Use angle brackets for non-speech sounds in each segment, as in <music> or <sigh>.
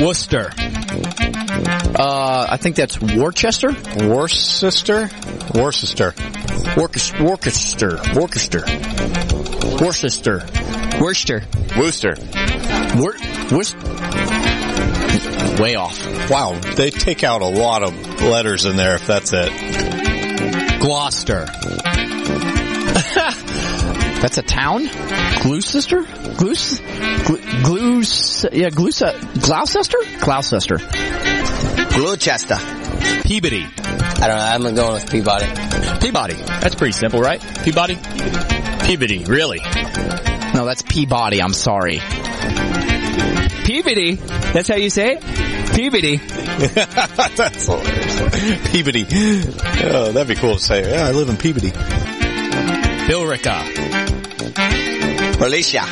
Worcester. Uh, I think that's Worcester. Worcester? Worcester. Worcester. Worcester. Worcester. Worcester. Worcester. Worcester. Wor- Worcester. Way off. Wow, they take out a lot of letters in there if that's it. Gloucester. <laughs> That's a town? Gloucester? Glouc? Glu- Yeah, Gluce? Gloucester? Gloucester. Gloucester. Peabody. I don't know. I'm going with Peabody. Peabody. That's pretty simple, right? Peabody? Peabody, really? No, that's Peabody. I'm sorry. Peabody? That's how you say it? Peabody. <laughs> that's hilarious. Peabody. Oh, that'd be cool to say. Yeah, I live in Peabody. Billerica. Alicia.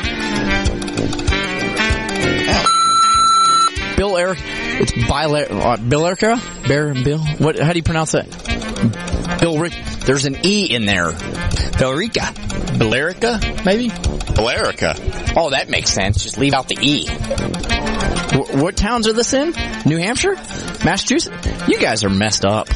Bill Eric. It's Bill, uh, Bill Erica? Bear, Bill? What, how do you pronounce that? Bill Rick. There's an E in there. bill Billerica. Billerica, maybe? Billerica. Oh, that makes sense. Just leave out the E. W- what towns are this in? New Hampshire? Massachusetts? You guys are messed up.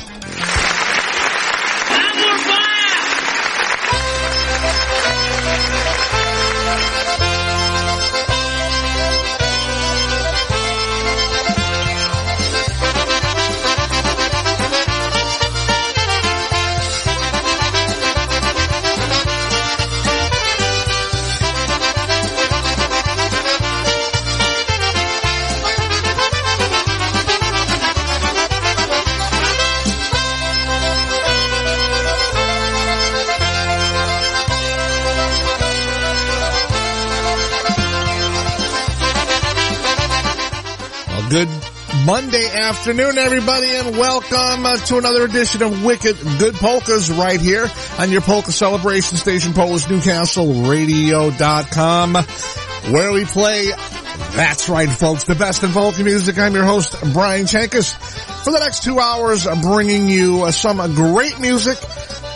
Monday afternoon, everybody, and welcome uh, to another edition of Wicked Good Polkas right here on your polka celebration station, PolishNewcastleRadio.com, where we play, that's right, folks, the best in polka music. I'm your host, Brian Chenkus. For the next two hours, bringing you uh, some great music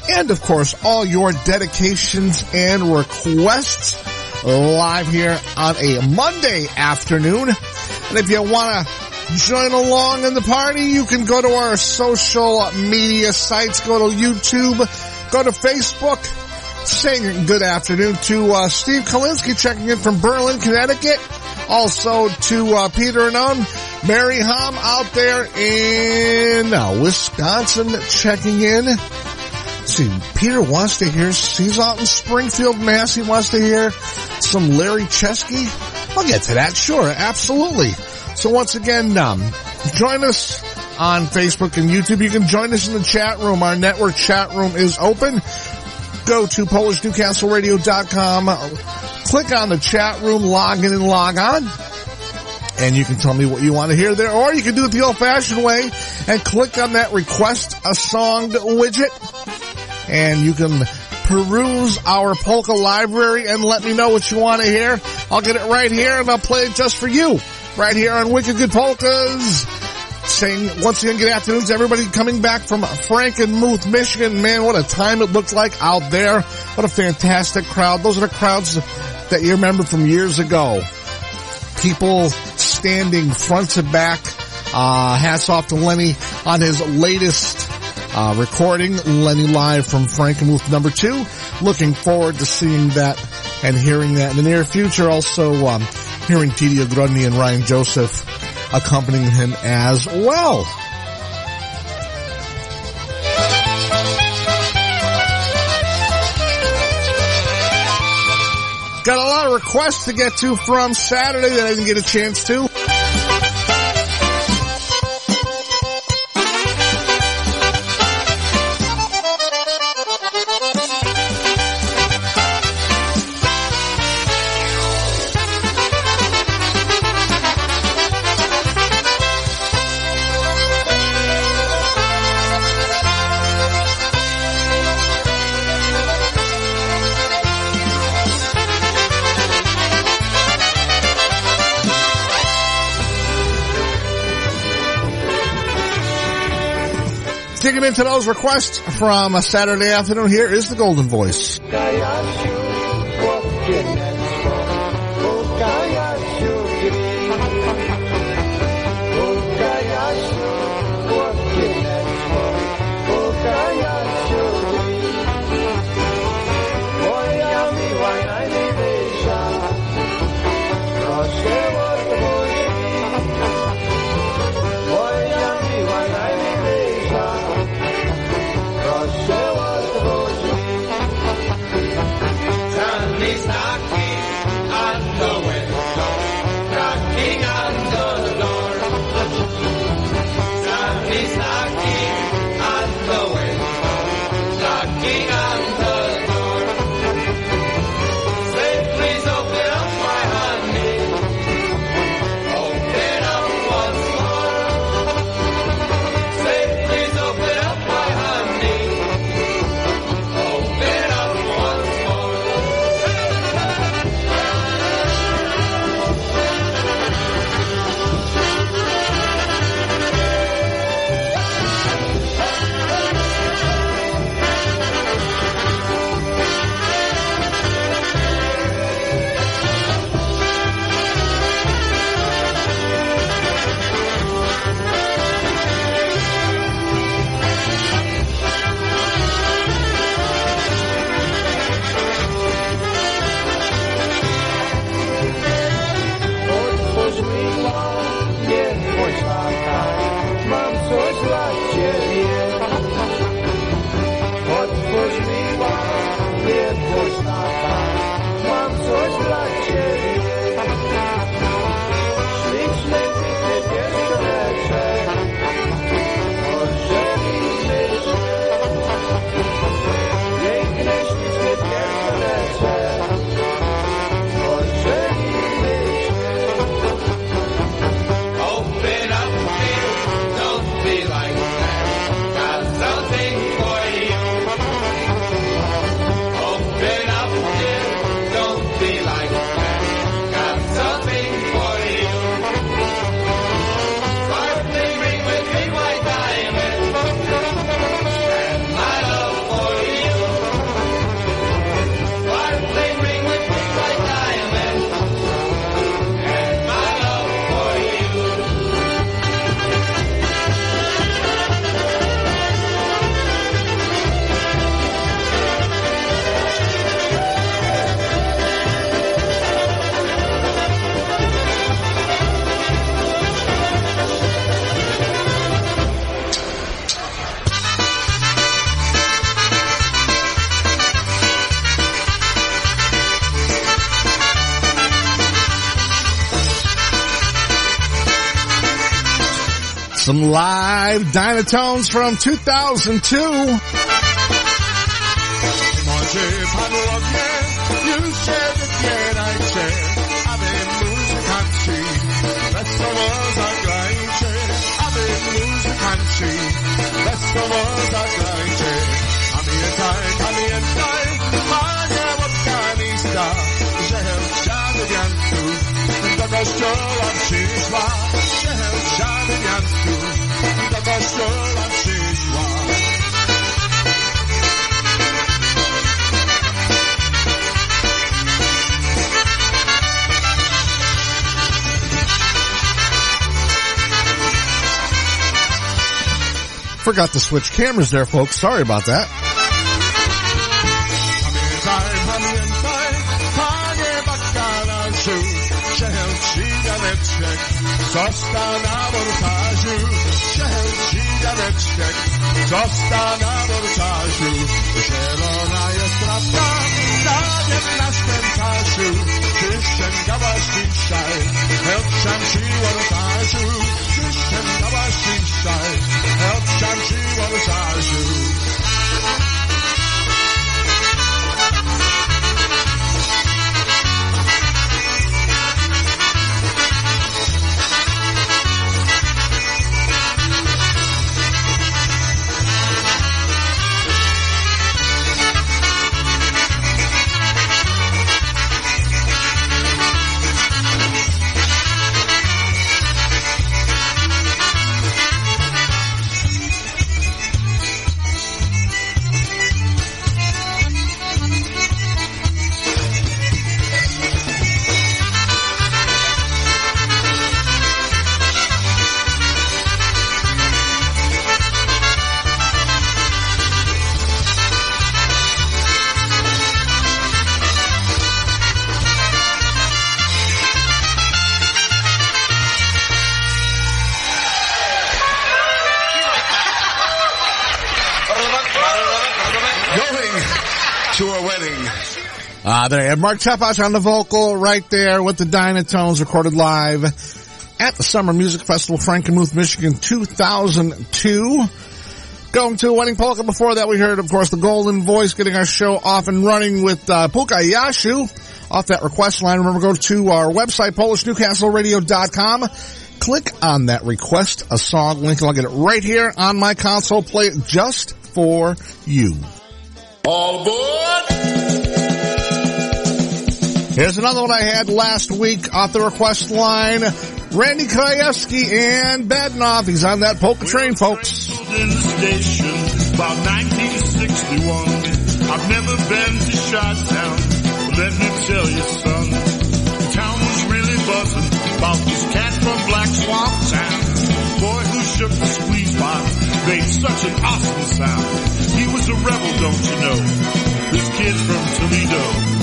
and, of course, all your dedications and requests live here on a Monday afternoon. And if you want to join along in the party, you can go to our social media sites. Go to YouTube, go to Facebook. Saying good afternoon to uh, Steve Kalinsky checking in from Berlin, Connecticut. Also to uh, Peter and on Mary Hom out there in uh, Wisconsin checking in. See, Peter wants to hear, he's out in Springfield, Mass. He wants to hear some Larry Chesky. I'll get to that, sure, absolutely. So once again, um, join us on Facebook and YouTube. You can join us in the chat room. Our network chat room is open. Go to PolishNewcastleRadio.com, click on the chat room, log in and log on. And you can tell me what you want to hear there, or you can do it the old fashioned way and click on that request a song widget and you can peruse our polka library and let me know what you want to hear. I'll get it right here and I'll play it just for you. Right here on Wicked Good Polkas. Saying once again, good afternoon to everybody coming back from Frankenmuth, Michigan. Man, what a time it looked like out there. What a fantastic crowd. Those are the crowds that you remember from years ago. People standing front to back. Uh, hats off to Lenny on his latest uh, recording, Lenny Live from Frankenmuth number two. Looking forward to seeing that and hearing that in the near future. Also, um, hearing T.D. Ogrodny and Ryan Joseph accompanying him as well. Got a lot of requests to get to from Saturday that I didn't get a chance to. Into from a Saturday afternoon, here is the Golden Voice. Some live Dynatones from 2002. Kościoła przyszła, do kościoła przyszła. Forgot to switch cameras there, folks. Sorry about that. Został na bortażu. Szelci Janeczek, został na bortażu. Zielona jest trawka na jedenastym taszu. Czy ściągałaś dzisiaj, helpszam ci bortażu. Czy ściągałaś dzisiaj, helpszam ci bortażu. Mark Tepash on the vocal right there with the Dynatones recorded live at the Summer Music Festival, Frankenmuth, Michigan 2002. Going to a wedding polka before that we heard, of course, the Golden Voice getting our show off and running with uh, Polka Yashu off that request line. Remember, go to our website, PolishNewcastleRadio.com. Click on that request a song link and I'll get it right here on my console. Play it just for you. All aboard! Here's another one I had last week off the request line. Randy Krajewski and Badnoff. He's on that polka train, folks. In the station, about 1961. I've never been to Chi-Town, but let me tell you, son, the town was really buzzing about this cat from Black Swamp Town. Boy who shook the squeeze box made such an awesome sound. He was a rebel, don't you know? This kid from Toledo.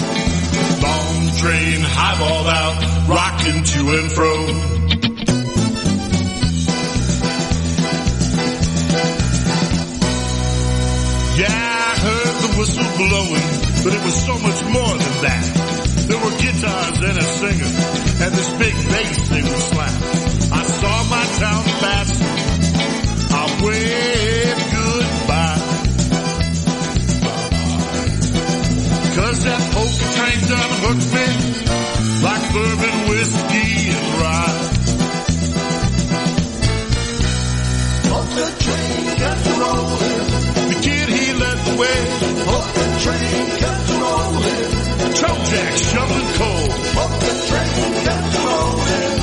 Train, highball out, rocking to and fro. Yeah, I heard the whistle blowing, but it was so much more than that. There were guitars and a singer, and this big bass they would slap. I saw my town passing. I waved goodbye. Cause that train done hooked me like bourbon, whiskey, and rye. Polka train kept rolling. The kid he led the way. Polka train kept rolling. Toe jack shoveling coal. Polka train kept rolling.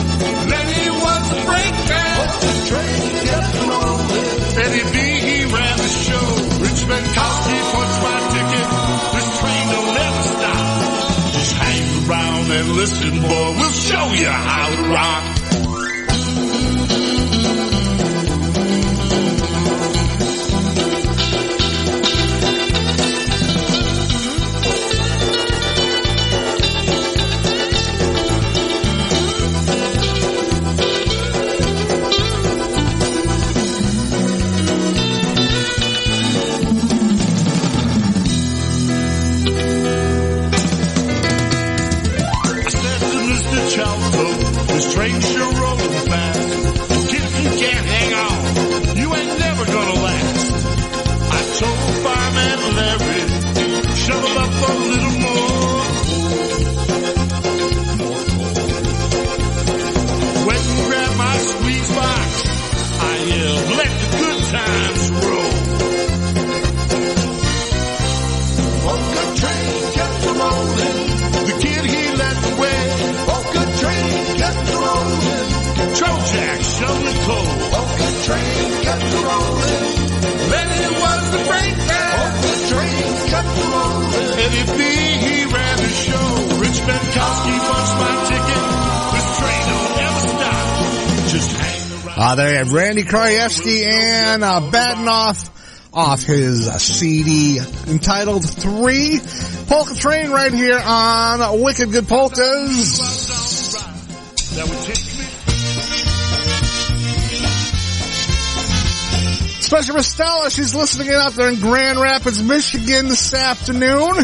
Then he was a breakdown. Polka train kept rolling. Listen, boy. We'll show you how to rock. Train kept was the breakdown. Polka train. Eddie B, he ran the show. Rich Benkowski punched my ticket. This train don't ever stop. Just hang around. Uh, there you have Randy Krajewski and uh, Badenoff off his uh, CD entitled Three Polka Train right here on Wicked Good Polkas. Especially for Stella, she's listening in out there in Grand Rapids, Michigan this afternoon.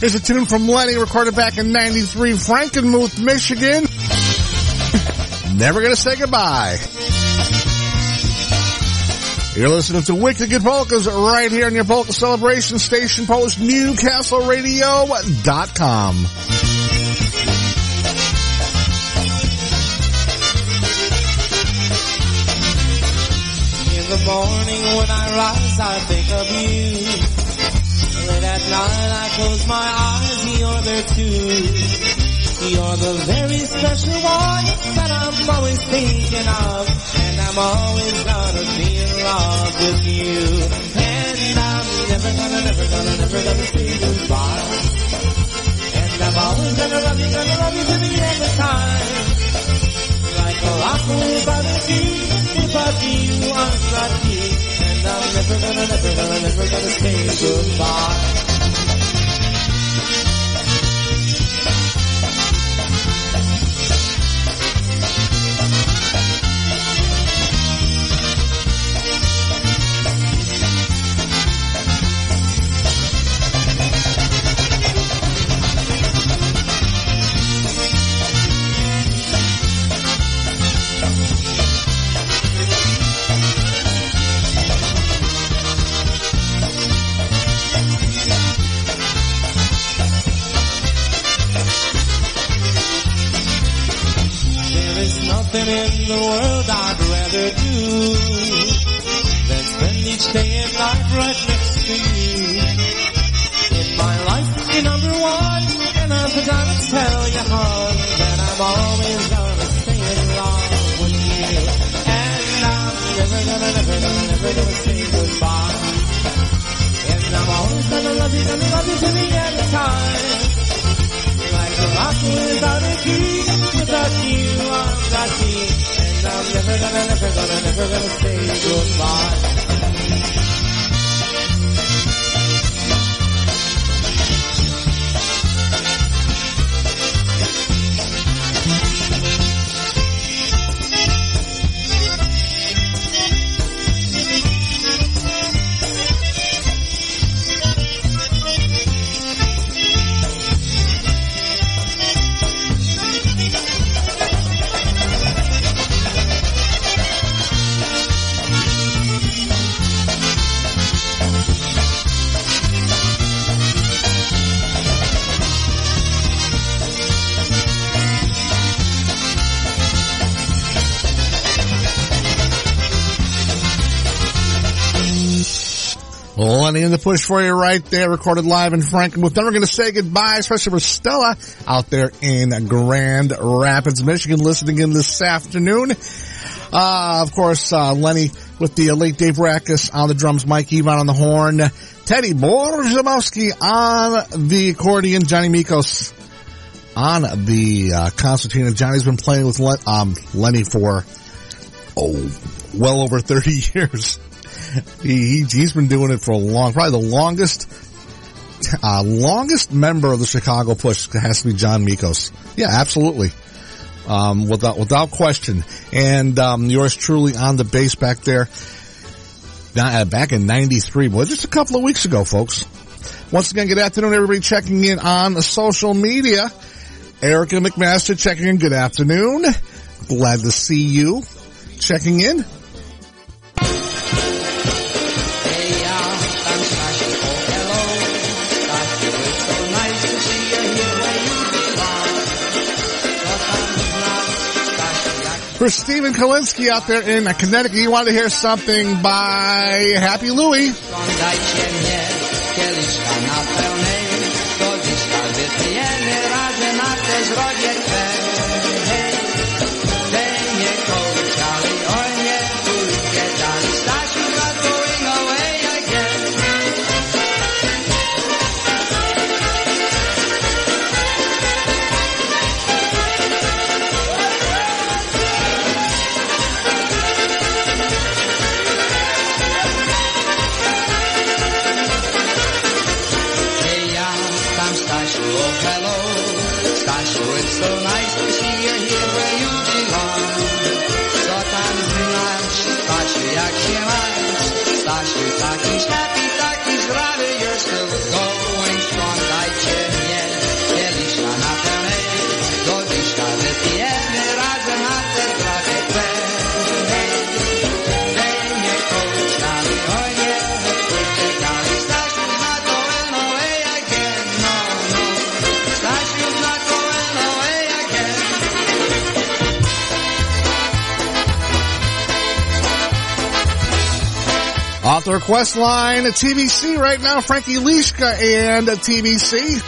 Here's a tune from Lenny recorded back in 93, Frankenmuth, Michigan. <laughs> Never gonna say goodbye. You're listening to Wicked Good Polkas right here on your Polka Celebration Station Post morning when I rise, I think of you. Late at night, I close my eyes, you're there too. You're the very special one that I'm always thinking of. And I'm always gonna be in love with you. And I'm never gonna, never gonna, never gonna say goodbye. And I'm always gonna love you, gonna love you to the end I'm not me. And I'm never gonna, never gonna, never gonna say goodbye. Love you, to the end of time. Like a rock without a key, without you I'm not me. And I'm never gonna, never gonna, never gonna say goodbye. The push for you right there, recorded live in Frankenmuth. Then we're going to say goodbye, especially for Stella out there in Grand Rapids, Michigan, listening in this afternoon. Uh, of course, uh, Lenny with the late Dave Rackus on the drums, Mike Evon on the horn, Teddy Borzamowski on the accordion, Johnny Mikos on the uh, concertina. Johnny's been playing with Len- um, Lenny for, oh, well over 30 <laughs> years. <laughs> He, he, he's been doing it for a long, probably the longest, uh, longest member of the Chicago push has to be John Mikos. Yeah, absolutely. Um, without, without question. And, um, yours truly on the base back there. Uh, back in 93, boy, just a couple of weeks ago, folks. Once again, good afternoon, everybody checking in on social media. Erica McMaster checking in. Good afternoon. Glad to see you checking in. For Stephen Kalinsky out there in Connecticut, you want to hear something by Happy Louie. Request line, TBC right now, Frankie Lishka and TBC.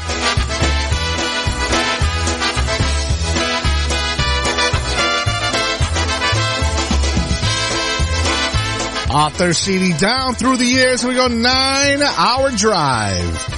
Off their CD down through the years, we go nine hour drive.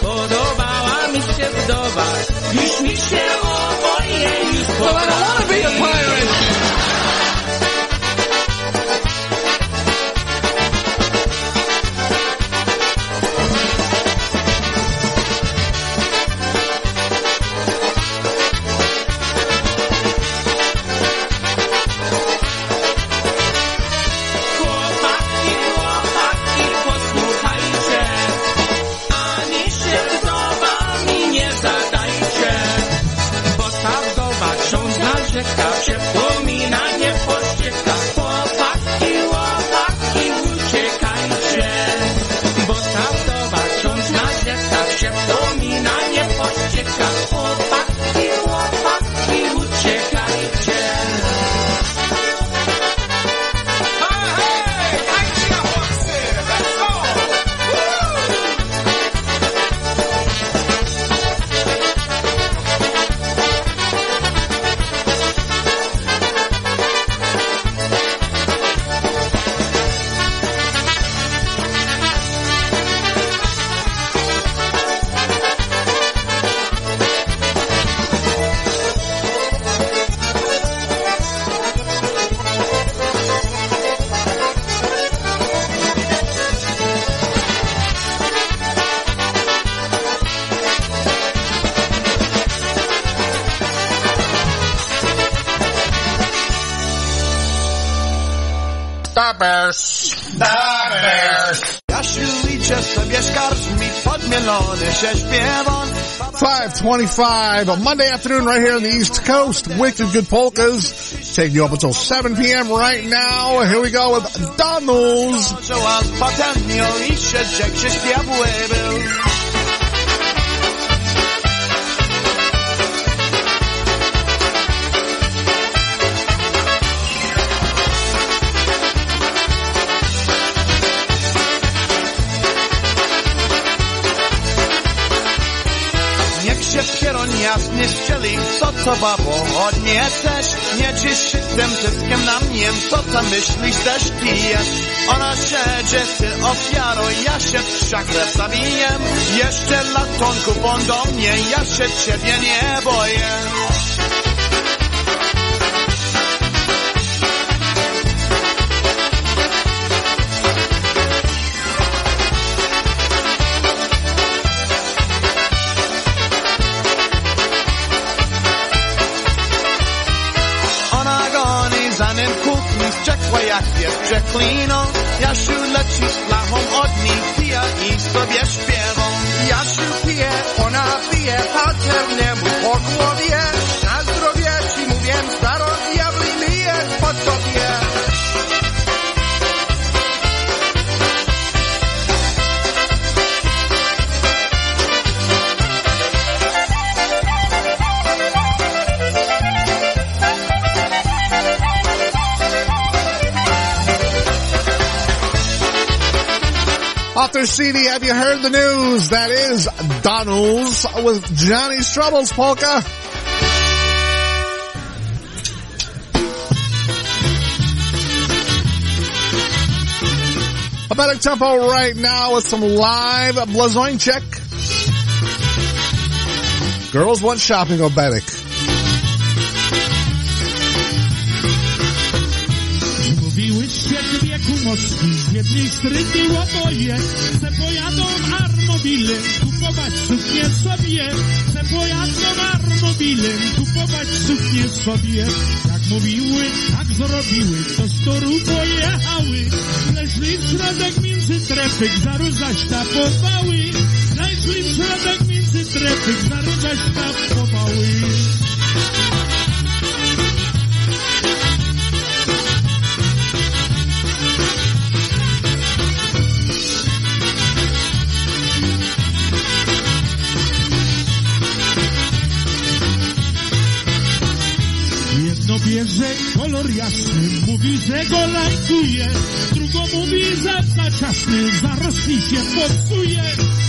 mi się wdowa. Już mi się oboje już pobrali. Chłopaki, 525, a Monday afternoon right here on the East Coast. Wicked Good Polkas. Taking you up until 7 p.m. right now. Here we go with Donald's. Co to babo, od mnie też nie dziś się tym wszystkim na mnie, co tam myślisz też ty jest. Ona siedzie, ty ofiaro, ja się wszak zabiję, jeszcze latonku bądź do mnie, ja się ciebie nie boję. Jak pies przekliną. Jasiu leci z flachą od nich, pija i sobie śpiewą. CD, have you heard the news? That is Donald's with Johnny's Troubles Polka. A better tempo right now with some live check. Girls want shopping Obetic. Mocni, z jednej stryty łoboje, se pojadą armobile, kupować suknię sobie, se pojadą armobile, kupować suknię sobie. Jak mówiły, tak zrobiły, do storu pojechały, leśli w środek między trepek, zarozaś tapowały, leśli w środek między trepek, zarozaś tapowały. Bierze kolor jasny, mówi, że go lajkuje, drugą mówi, że za ciasny, zarości się popsuje,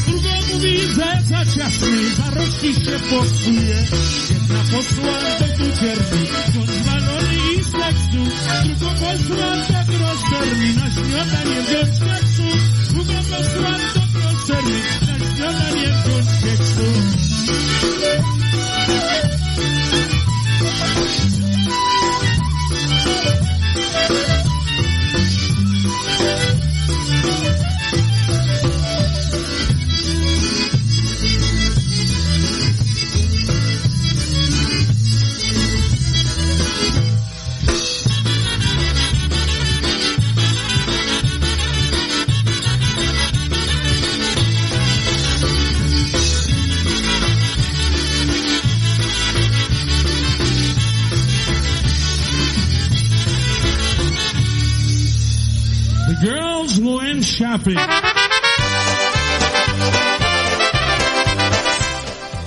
drugą mówi, że za ciasny, zarości się popsuje. Jedna posła do kucierni, ksiądz walony i seksu, drugą posła do grocerni, na śniadanie wziąć keksu, drugą posła do grocerni, na śniadanie wziąć keksu. Shopping.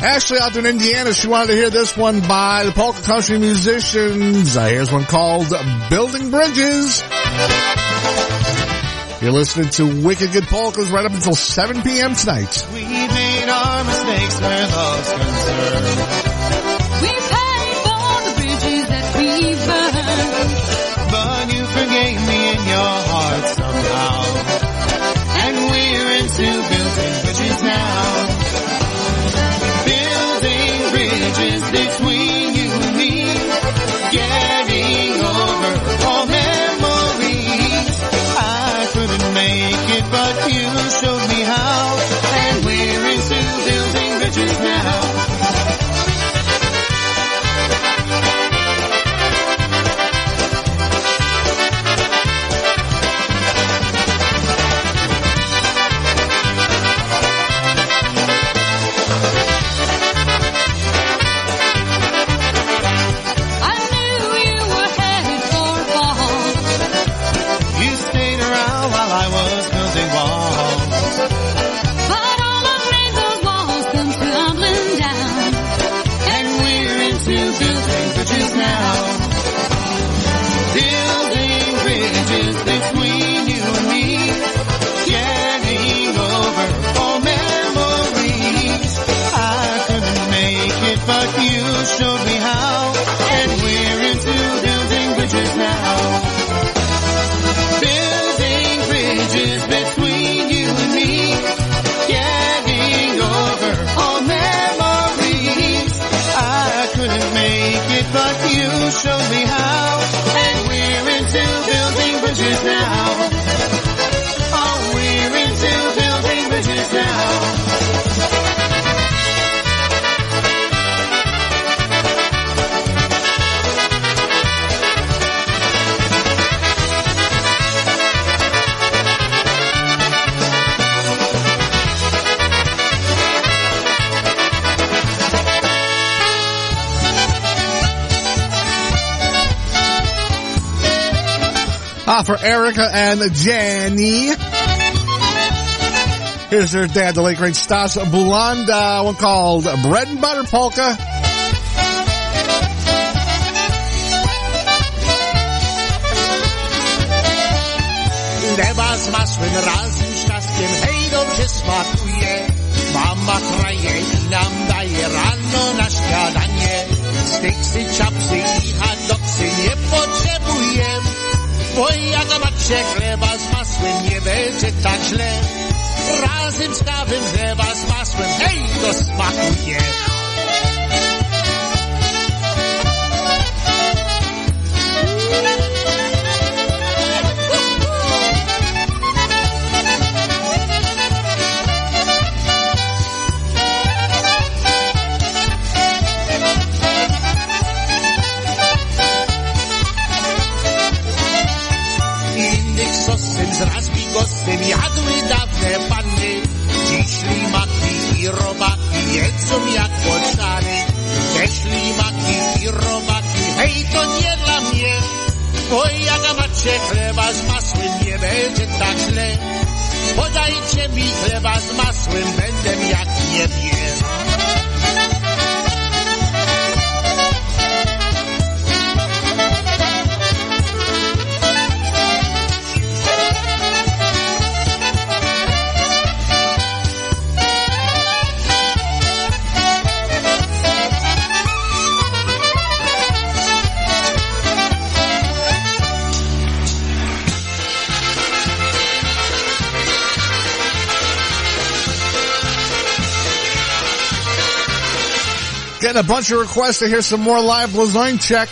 Ashley out there in Indiana, she wanted to hear this one by the polka country musicians. Uh, here's one called Building Bridges. You're listening to Wicked Good Polkas right up until 7 p.m. tonight. We made our mistakes where love's concerned. I was for Erica and Jenny. Here's their dad, the late great Stas Bulanda, one called Bread and Butter Polka. Razem smakuje. Oh Mama kraje i nam daje rano na śniadanie. Czapsy i nie potrzebuję. Bo jak macie chleba z masłem, nie będzie tak źle. Razem z kawą chleba z masłem, hej, to smakuje. Tak źle. Podajcie mi chleba z masłem, A bunch of requests to hear some more live Lazoin check.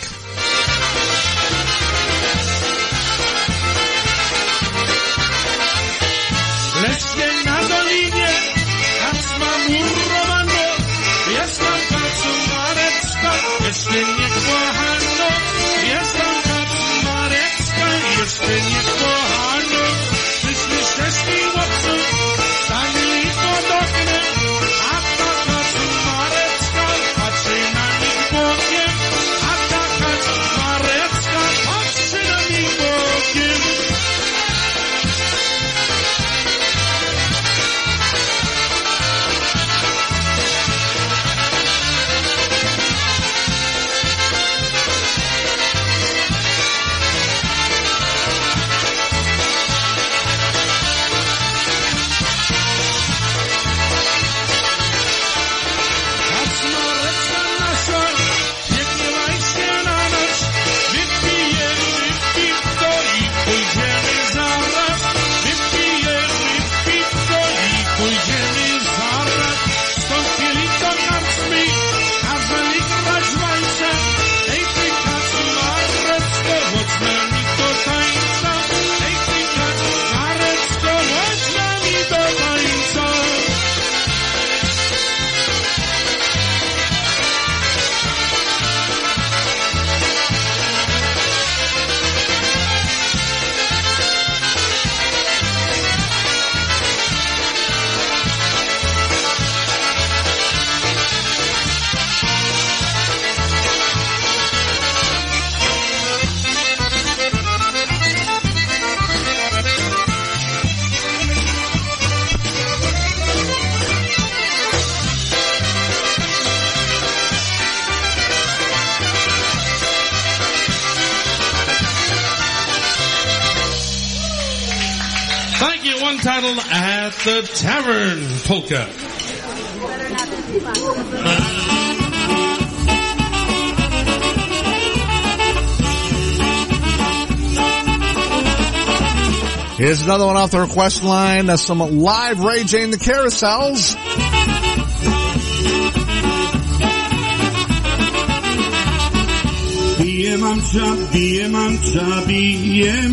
Another one off the request line. That's some live Ray J and the Carousels.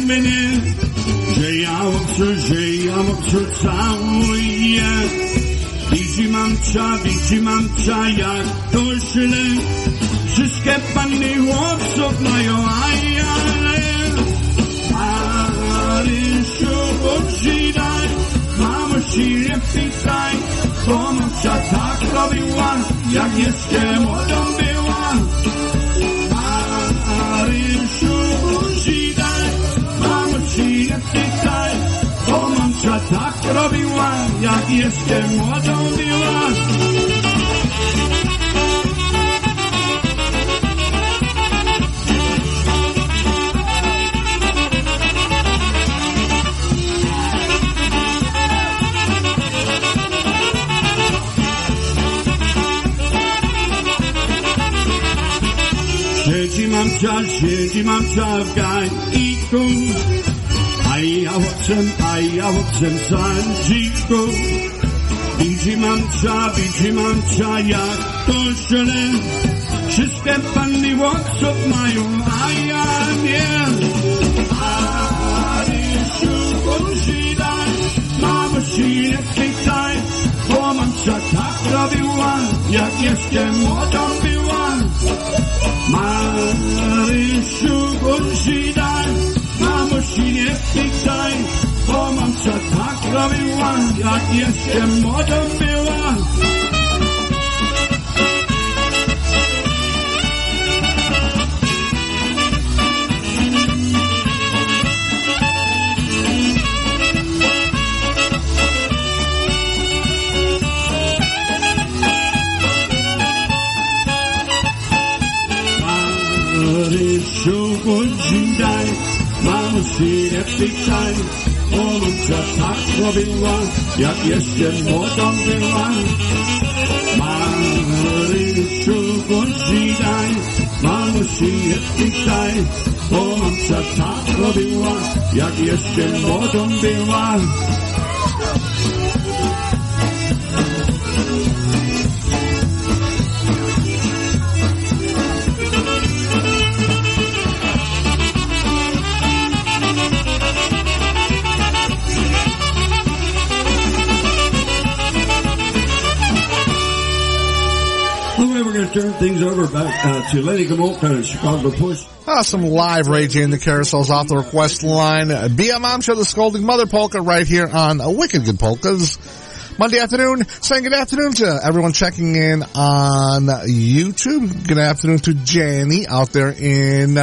Mnie, że ja obcu, że ja obcu całuję. Widzi mamcia, widzi mamcia, jak to źle, wszystkie panny chłopców mają, a Żyję w Seaside, pomóża tak robiła, jak jeszcze młodą była. Marysiu, żydaj, mam żyję w Seaside, pomóża tak jak jeszcze młodą była. Mamcia, siedzi mamcia w gajniku, a ja owcem, a ja owcem sądziku. Widzi mamcia, widzi mamcia, jak to źle. Wszystkie panny łokców mają, a ja nie. A rysiu, konsidaj, mamo się nie bo mamcia tak robiła, jak jeszcze młodą była. Marysiu, konsidaj, mamo się nie pytaj, bo mamcia tak robiła, jeszcze młodą była. Pytaj, bo mamcia tak robiła, jak jeszcze młodą była. Marysiu, mamo się nie pytaj, bo mamcia tak robiła, jak jeszcze młodą była. Things over back uh, to Gomulka and Chicago Push. Ah, some live J and the Carousels off the request line. Uh, a Mom Show, the Scolding Mother Polka right here on uh, Wicked Good Polkas. Monday afternoon, saying good afternoon to everyone checking in on YouTube. Good afternoon to Janny out there in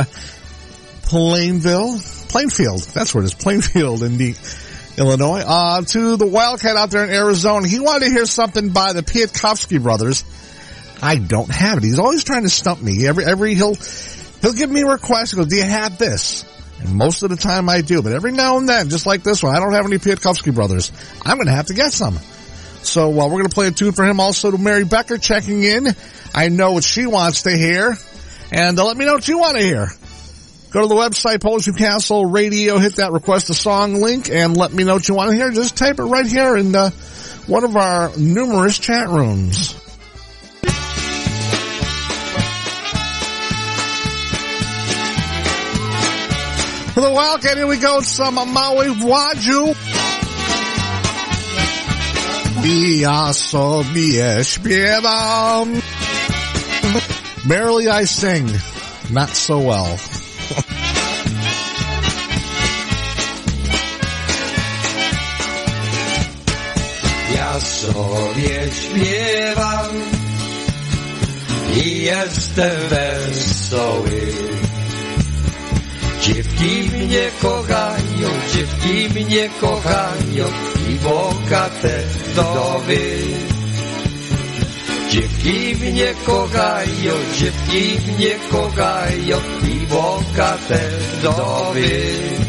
Plainville, Plainfield. That's where it is, Plainfield in the Illinois. Uh, to the Wildcat out there in Arizona. He wanted to hear something by the Pietkovsky brothers. I don't have it. He's always trying to stump me. Every, every, he'll, he'll give me a request. He goes, do you have this? And most of the time I do, but every now and then, just like this one, I don't have any Pietkovsky brothers. I'm going to have to get some. So, uh, we're going to play a tune for him. Also to Mary Becker checking in. I know what she wants to hear. And uh, let me know what you want to hear. Go to the website, Polish Castle Radio, hit that request a song link, and let me know what you want to hear. Just type it right here in one of our numerous chat rooms. For the Wildcat, here we go. Some Maui Waju. Ja sobie śpiewam. Barely I sing. Not so well. Ja sobie śpiewam i jestem wesoły. Dziewki mnie kochają, dziewki mnie kochają i bogate wdowy. Dziewki mnie kochają, dziewki mnie kochają i bogate wdowy.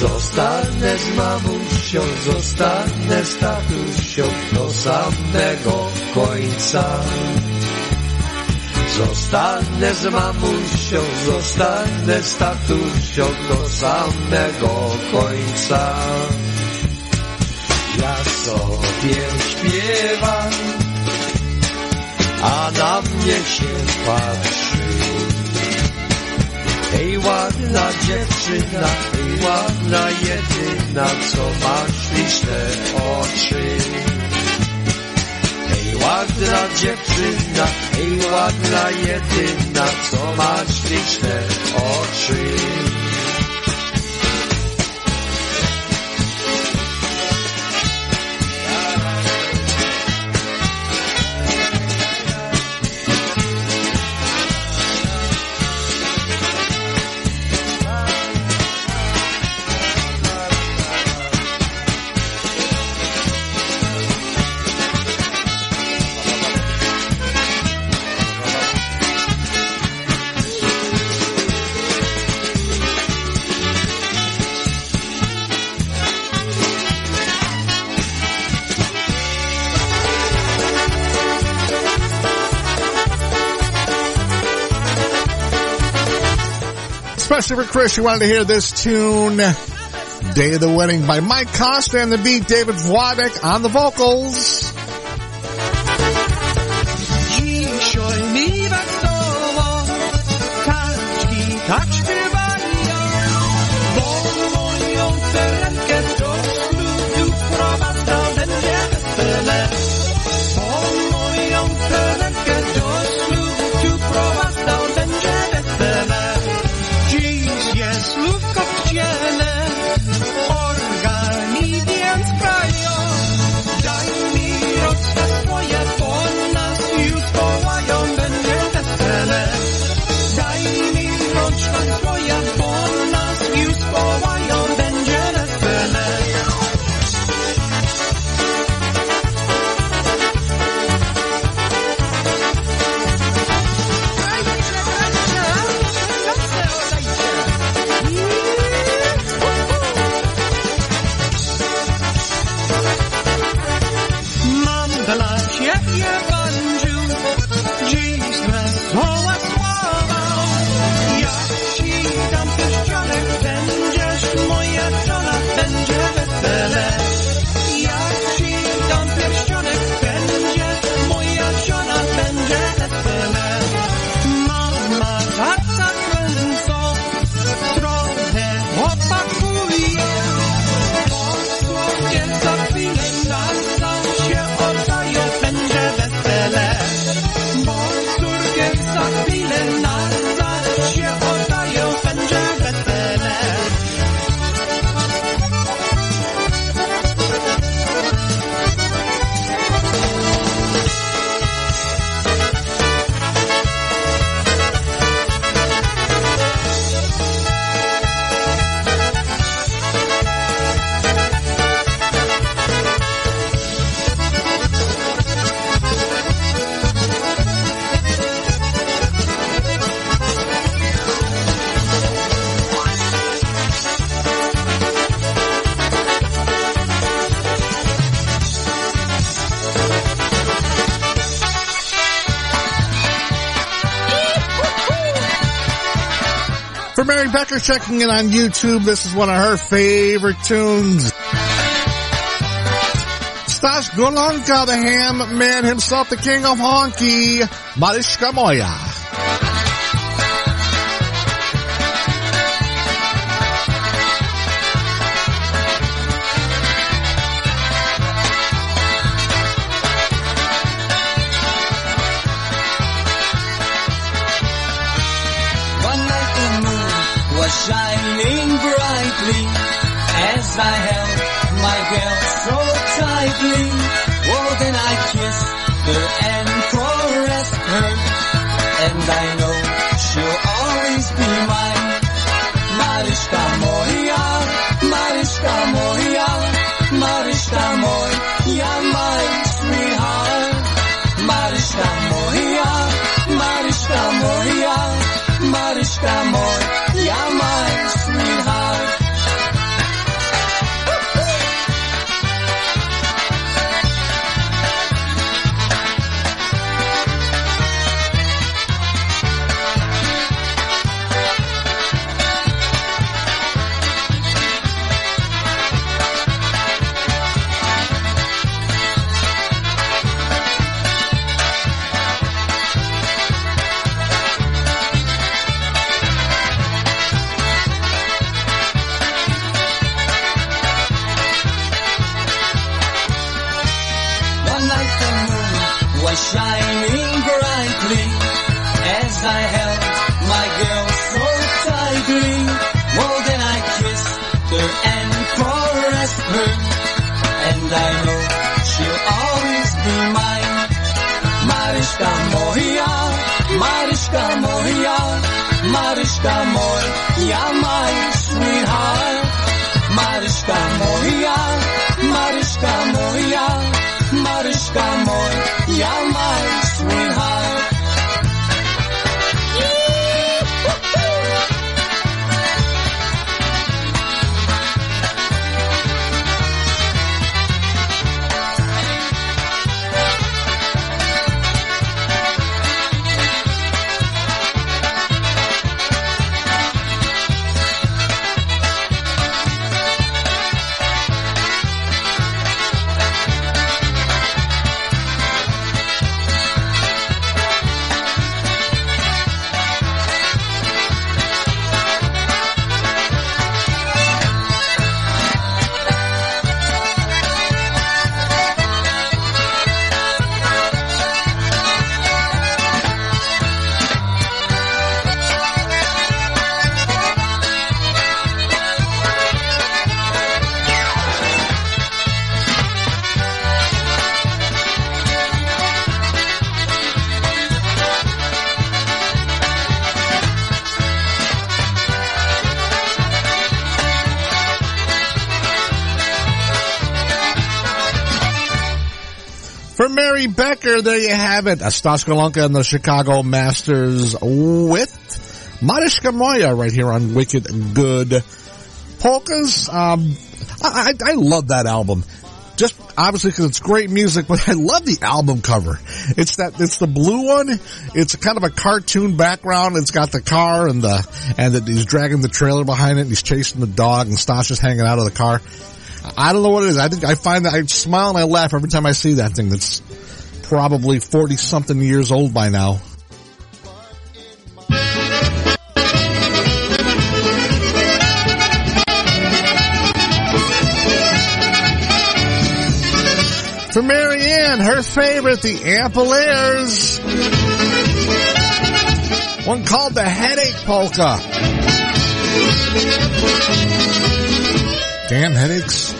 Zostanę z mamusią, zostanę z tatusią do samego końca. Zostanę z mamusią, zostanę z tatusią do samego końca. Ja sobie śpiewam, a na mnie się patrzy. Hej ładna dziewczyna, hej ładna jedyna, co masz liczne oczy. Hej ładna dziewczyna, hej ładna jedyna, co masz liczne oczy. Ashley for Chris. You wanted to hear this tune, Day of the Wedding by Mike Costa and the beat, David Vladek on the vocals. checking in on YouTube, this is one of her favorite tunes. Stash Golonka, the ham man himself, the king of honky, Mariska Moya. Darling. Have it. Stas Golonka and the Chicago Masters with Mariszka Moya right here on Wicked Good Polkas. Um, I, I, I love that album. Just obviously because it's great music, but I love the album cover. It's that, it's the blue one. It's kind of a cartoon background. It's got the car and the, and that he's dragging the trailer behind it and he's chasing the dog and Stasha's hanging out of the car. I don't know what it is. I think I find that I smile and I laugh every time I see that thing that's probably 40 something years old by now. For Marianne, her favorite, the Ampol-Aires. One called the Headache Polka. Damn headaches.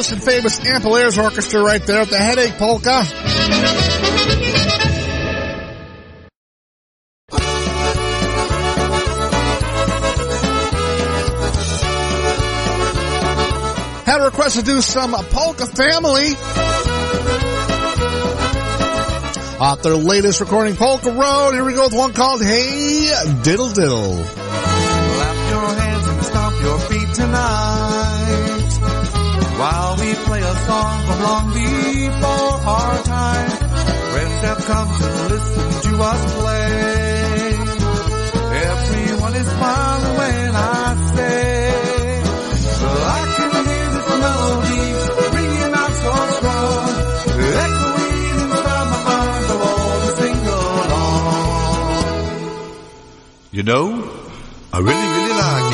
Oh, and famous Ampol-Aires Orchestra right there at the Headache Polka. Had a request to do some Polka Family. Off their latest recording, Polka Road. Here we go with one called Hey Diddle Diddle. song from long before our time. Friends have come to listen to us play. Everyone is smiling when I say, well, I can hear this melody ringing out so strong. You know, I really, really like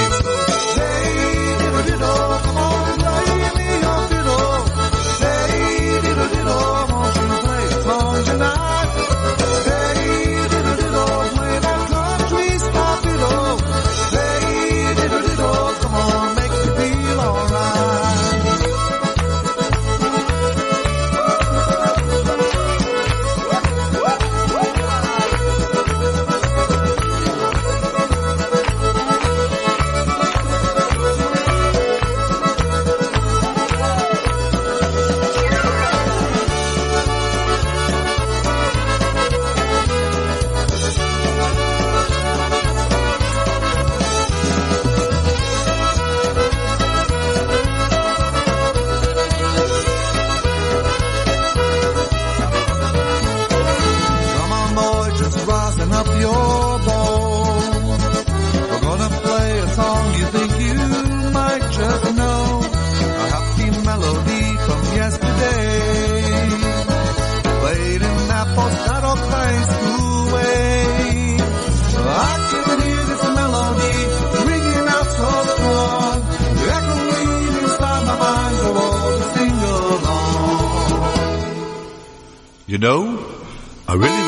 You know, I really,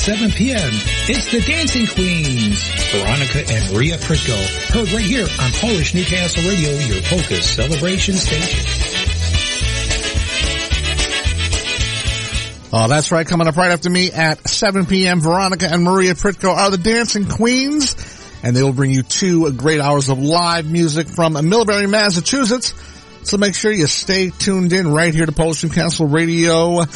7 p.m. It's the Dancing Queens, Veronica and Maria Pritko. Heard right here on Polish Newcastle Radio, your polka celebration station. Oh, that's right. Coming up right after me at 7 p.m. Veronica and Maria Pritko are the Dancing Queens, and they will bring you two great hours of live music from Millbury, Massachusetts. So make sure you stay tuned in right here to Polish Newcastle Radio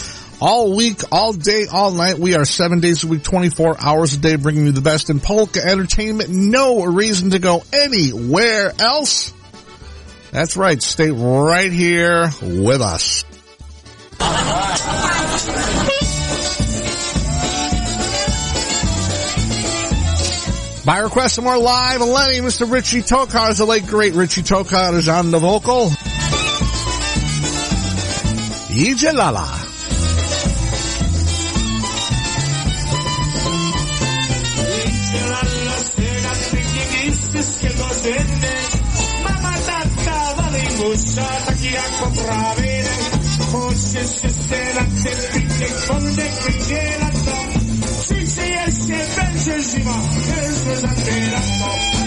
all week, all day, all night. We are seven days a week, 24 hours a day, bringing you the best in polka entertainment. No reason to go anywhere else. That's right. Stay right here with us. By request, some more live Lenny, Mr. Richie Tokar, is the late great Richie Tokar is on the vocal. dinding. Mama, tata, maling usa, takiak popravinin. Horses to sail at the picnic, from the cricket at top. Six years, she ventures, she ma, here's the Zandera top.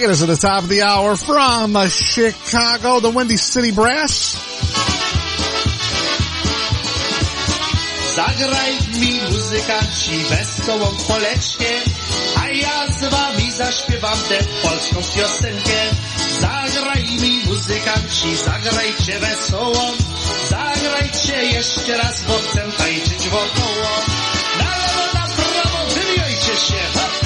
Taking us to the top of the hour from uh, Chicago, the Windy City Brass. Zagraj mi muzykanci wesołą poleczkę, a ja z wami zaśpiewam tę polską piosenkę. Zagraj mi muzykanci, zagrajcie wesołą, zagrajcie jeszcze raz, bo chcę tańczyć wokoło. Na lewo, na prawo, się, hop,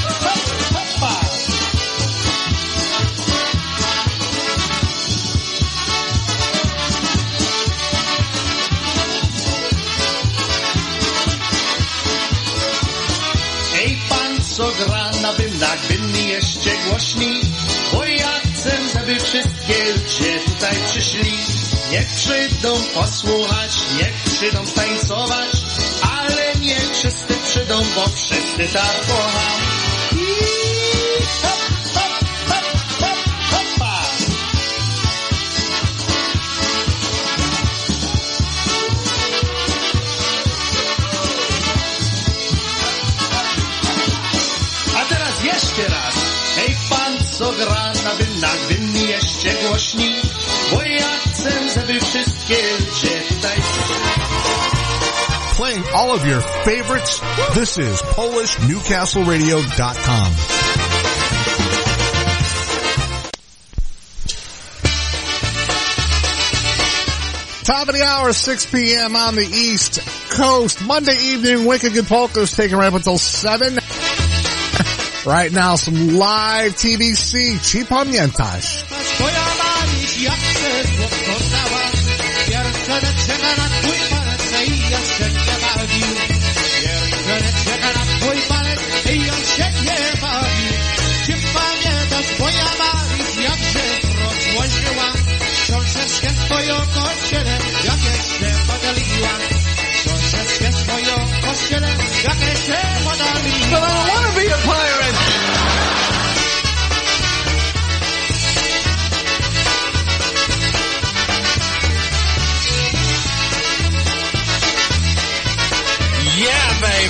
co gra na bynach, bynni jeszcze głośni, bo ja chcę, żeby wszystkie ludzie tutaj przyszli. Niech przyjdą posłuchać, niech przyjdą tańcować, ale niech wszyscy przyjdą, bo wszyscy tak kocham. Wszystkie Playing all of your favorites. This is PolishNewcastleRadio.com. Top of the hour, 6 p.m. on the East Coast. Monday evening, Wicked Good Polkas taking right up until 7. <laughs> right now, some live TBC. Chi pamiętasz? Yerkana çıkarak koymalet seyyal şekke babi Yerkana çıkarak koymalet seyyal şekke babi Czy pamiętasz moja się rozłożyła Książeczkę swoją kościele, jeszcze podaliła Książeczkę swoją kościele, jak jeszcze podaliła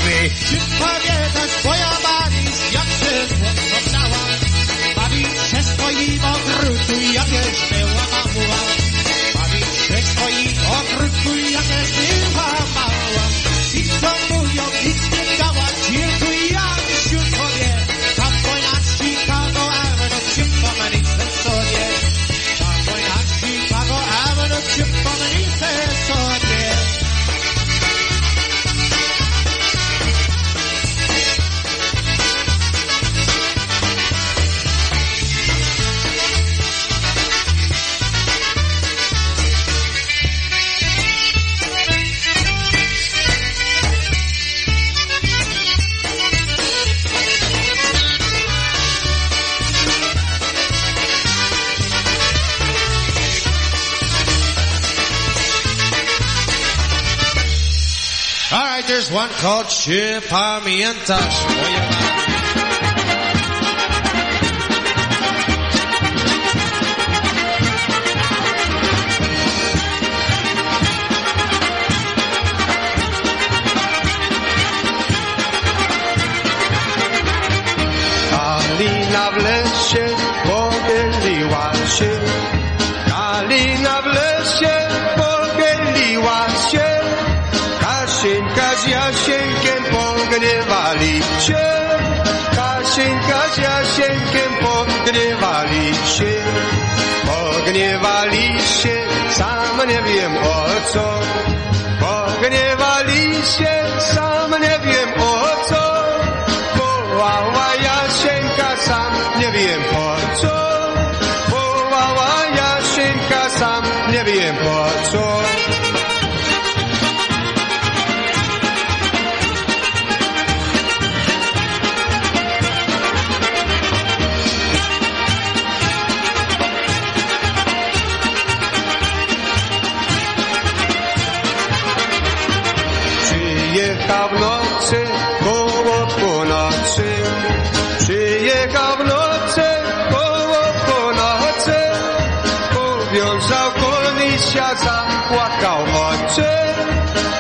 baby! Czy pamiętasz twoja Maris, jak się poznała? Bawić się swoim ogródku, jakieś była mała. Bawić się swoim ogródku, jakieś była one called Chipamientas. Kalina oh, pogrywali się. Pogniewali się, sam nie wiem o co. Pogniewali konisia, zapłakał oczy.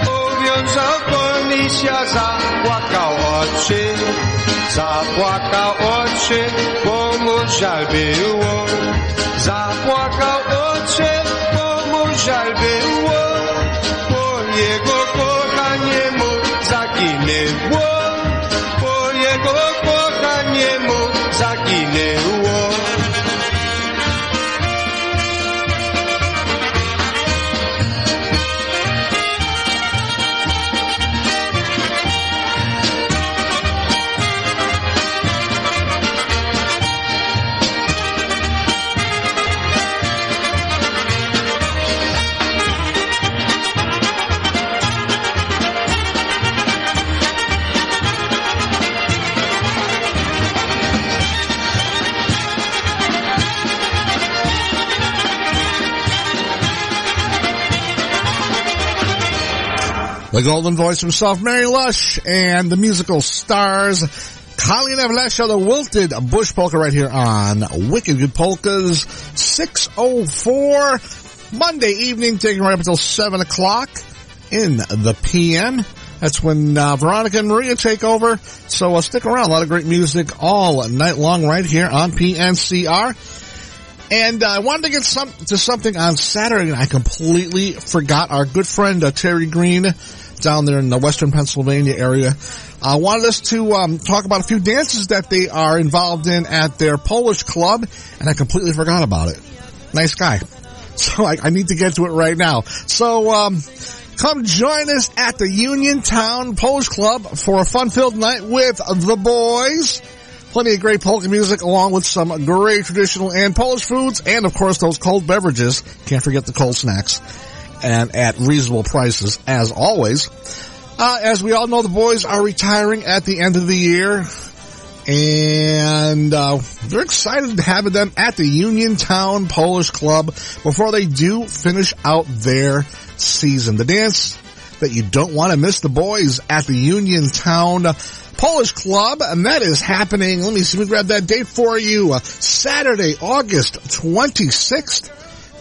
Uwiązał konisia, zapłakał oczy. Zapłakał oczy, bo mu żal było. Zapłakał oczy, bo mu żal było. Bo jego kochanie mu zaginęło. The golden voice himself, Marion Lush, and the musical stars, Colleen Avlesha, the wilted bush polka right here on Wicked Good Polkas, 604, Monday evening, taking right up until 7 o'clock in the PM. That's when uh, Veronica and Maria take over. So uh, stick around. A lot of great music all night long right here on PNCR. And uh, I wanted to get some to something on Saturday, and I completely forgot. Our good friend uh, Terry Green down there in the Western Pennsylvania area uh, wanted us to um, talk about a few dances that they are involved in at their Polish club, and I completely forgot about it. Nice guy. <laughs> So I, I need to get to it right now. So um, come join us at the Uniontown Polish Club for a fun-filled night with the boys. Plenty of great polka music along with some great traditional and Polish foods and of course those cold beverages. Can't forget the cold snacks. And at reasonable prices as always. Uh, as we all know, the boys are retiring at the end of the year. And, uh, they're excited to have them at the Uniontown Polish Club before they do finish out their season. The dance that you don't want to miss the boys at the Uniontown Polish Club, and that is happening. Let me see, let me grab that date for you. Uh, Saturday, August 26th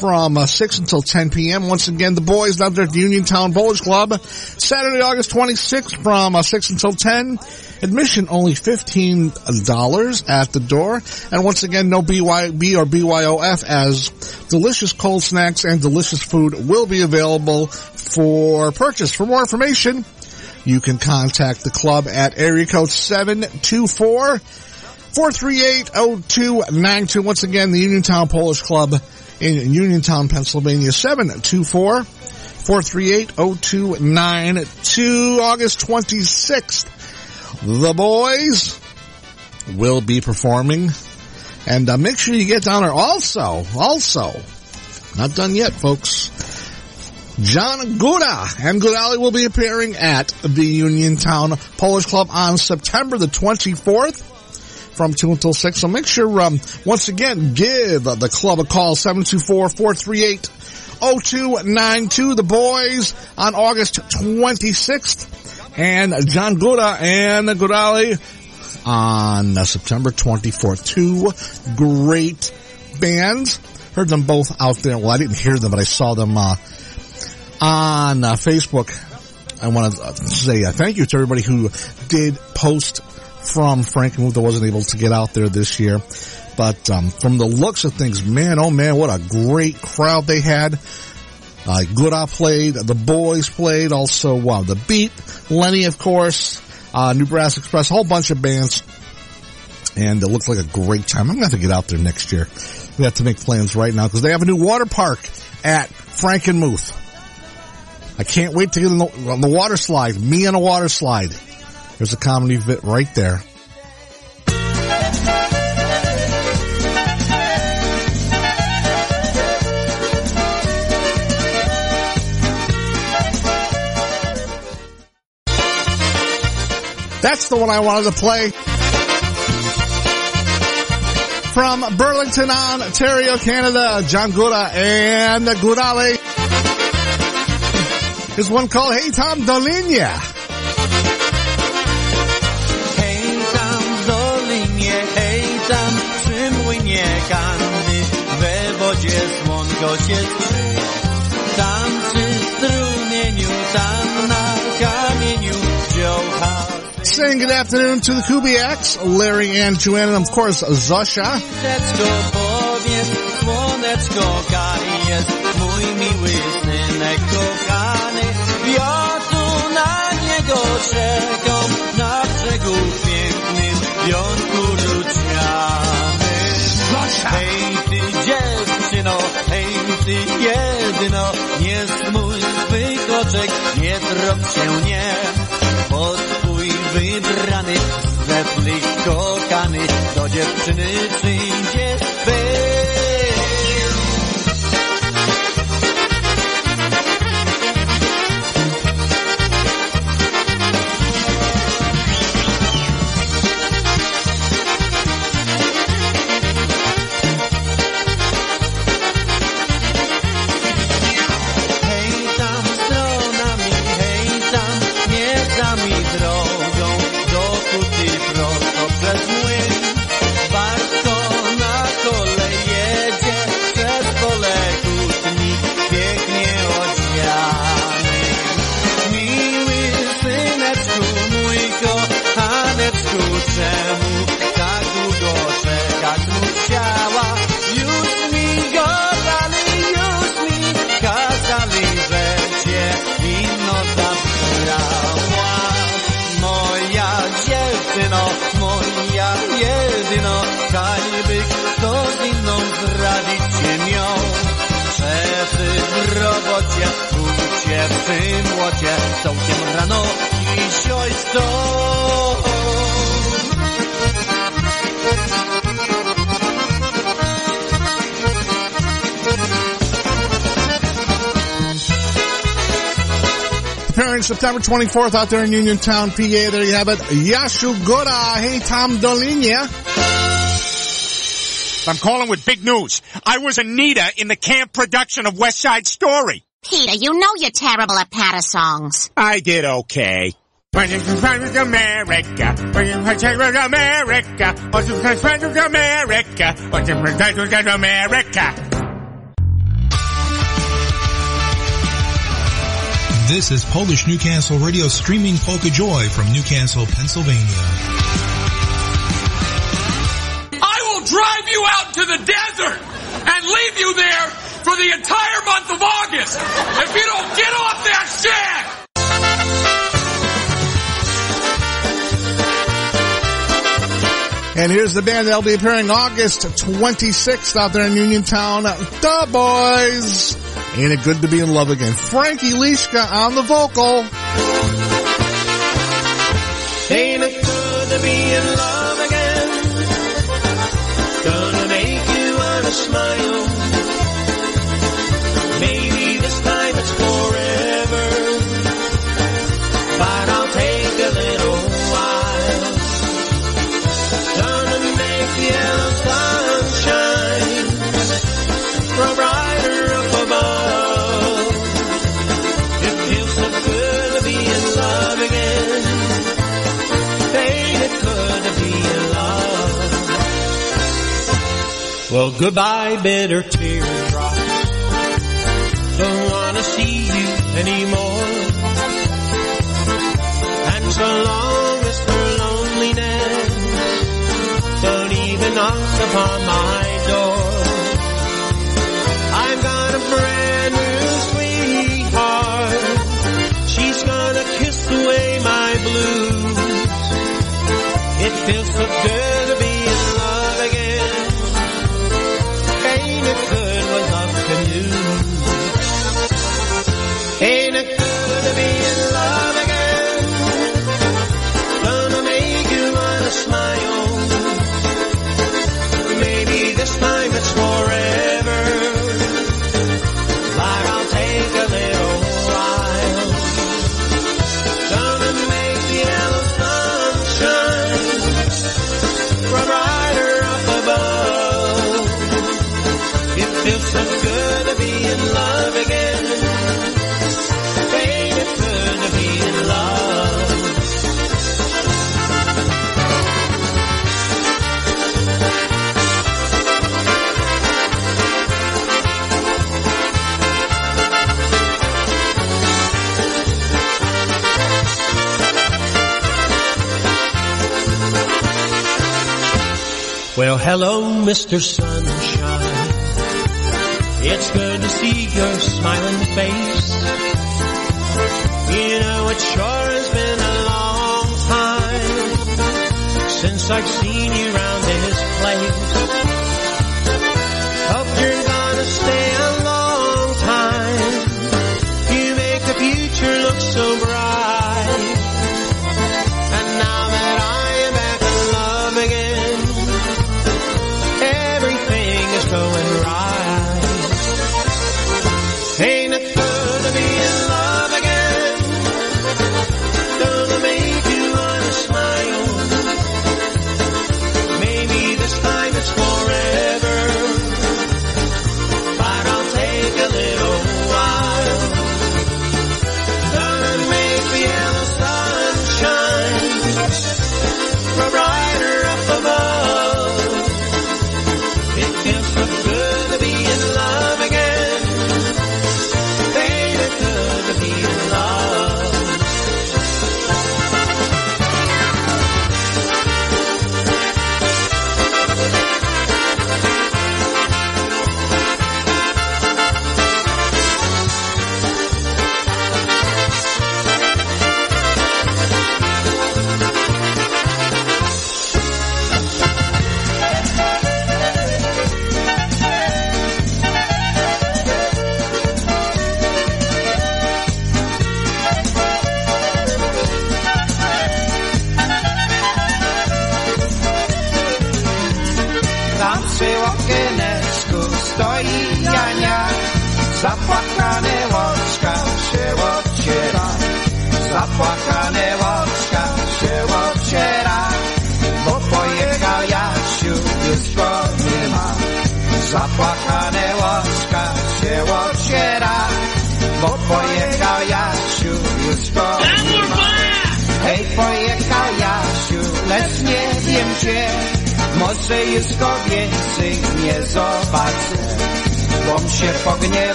from uh, 6 until 10 p.m. Once again, the boys down there at the Uniontown Polish Club. Saturday, August 26th from uh, 6 until 10. Admission only $15 at the door. And once again, no BYB or BYOF as delicious cold snacks and delicious food will be available for purchase. For more information, you can contact the club at area code 724 438-0292. Once again, the Uniontown Polish Club in Uniontown, Pennsylvania, 724 438-0292. August 26th, the boys will be performing. And uh, make sure you get down there also, also, not done yet, folks. John Gora and Gorale will be appearing at the Uniontown Polish Club on September the 24th from 2 until 6. So make sure, um, once again, give the club a call, 724-438 0292. The boys on August 26th. And John Gora and Gorale on uh, September 24th. Two great bands. Heard them both out there. Well, I didn't hear them, but I saw them uh, on uh, Facebook. I want to say uh, thank you to everybody who did post from Frankenmuth that wasn't able to get out there this year. But um, from the looks of things, man, oh man, what a great crowd they had. Uh, Gora played, the boys played, also wow, the Beat, Lenny, of course, uh, New Brass Express, a whole bunch of bands. And it looks like a great time. I'm going to have to get out there next year. We have to make plans right now because they have a new water park at Frankenmuth. I can't wait to get on the, on the water slide. Me on a water slide. There's a comedy bit right there. That's the one I wanted to play. From Burlington, Ontario, Canada, John Gora and Gorale. There's one called Hey Tom Dolinia. Przy młynie we wodzie. Tam przy strumieniu, tam na kamieniu dziołcha. Saying good afternoon to the Kubiaks, Larry and Joanna, and of course, Zosha. Słoneczko powiedz, słoneczko kaj jest, mój miły synek kochany. Ja tu na niego czekam, na brzegu pięknym, jąku ty jedyno, nie smuj swych oczek, nie drop się nie. Bo twój wybrany, zeplich kokany, do dziewczyny przyjdzie być. Przy młocie, całkiem rano i sioj to. September 24th out there in Uniontown, PA. There you have it. Yashu Gora. Hey Tom Dolinia. I'm calling with big news. I was Anita in the camp production of West Side Story. Peter, you know you're terrible at patter songs. I did okay. America, America, America, America, America. This is Polish Newcastle Radio streaming Polka Joy from Newcastle, Pennsylvania. I will drive you out into the desert and leave you there for the entire month of August if you don't get off that shit! And here's the band that'll be appearing August 26th out there in Uniontown. The Boys. Ain't it good to be in love again? Frankie Lishka on the vocal. Ain't it good to be in love again? Gonna make you wanna smile. Well, goodbye, bitter teardrop. Don't wanna see you anymore. And so long as her loneliness don't even knock upon my door, I've got a brand new sweetheart. She's gonna kiss away my blues. It feels so good. hello, Mr. Sunshine. It's good to see your smiling face. You know, it sure has been a long time since I've seen you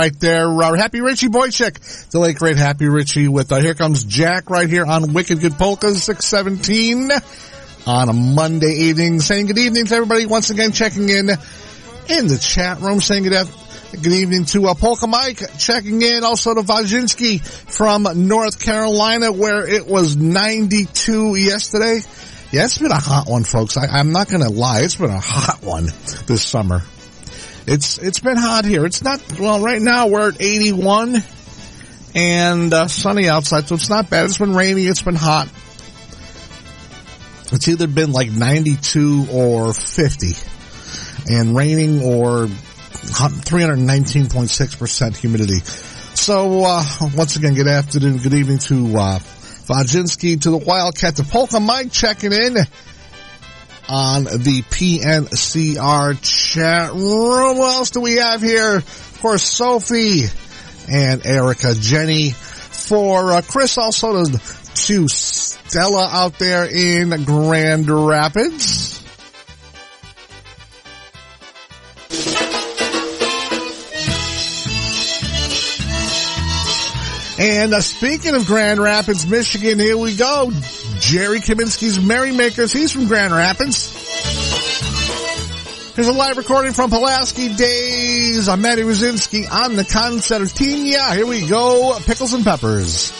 right there. Uh, Happy Richie Bojczuk, the late great Happy Richie with uh, Here Comes Jack right here on Wicked Good Polkas 617 on a Monday evening. Saying good evening to everybody once again checking in in the chat room. Saying good, good evening to uh, Polka Mike checking in. Also to Vajinski from North Carolina where it was 92 yesterday. Yeah, it's been a hot one, folks. I, I'm not going to lie. It's been a hot one this summer. It's it's been hot here. It's not well right now. We're at 81 and uh, sunny outside, so it's not bad. It's been rainy. It's been hot. It's either been like 92 or 50, and raining or 319.6 percent humidity. So uh, once again, good afternoon, good evening to uh, Vajinski, to the Wildcat, to Polka Mike checking in on the PNCR chat room. What else do we have here? Of course, Sophie and Erica, Jenny. For uh, Chris, also to, to Stella out there in Grand Rapids. And uh, speaking of Grand Rapids, Michigan, here we go. Jerry Kaminsky's Merrymakers. He's from Grand Rapids. Here's a live recording from Pulaski Days. I'm Matty Rosinski on the concertina. Here we go. Pickles and peppers.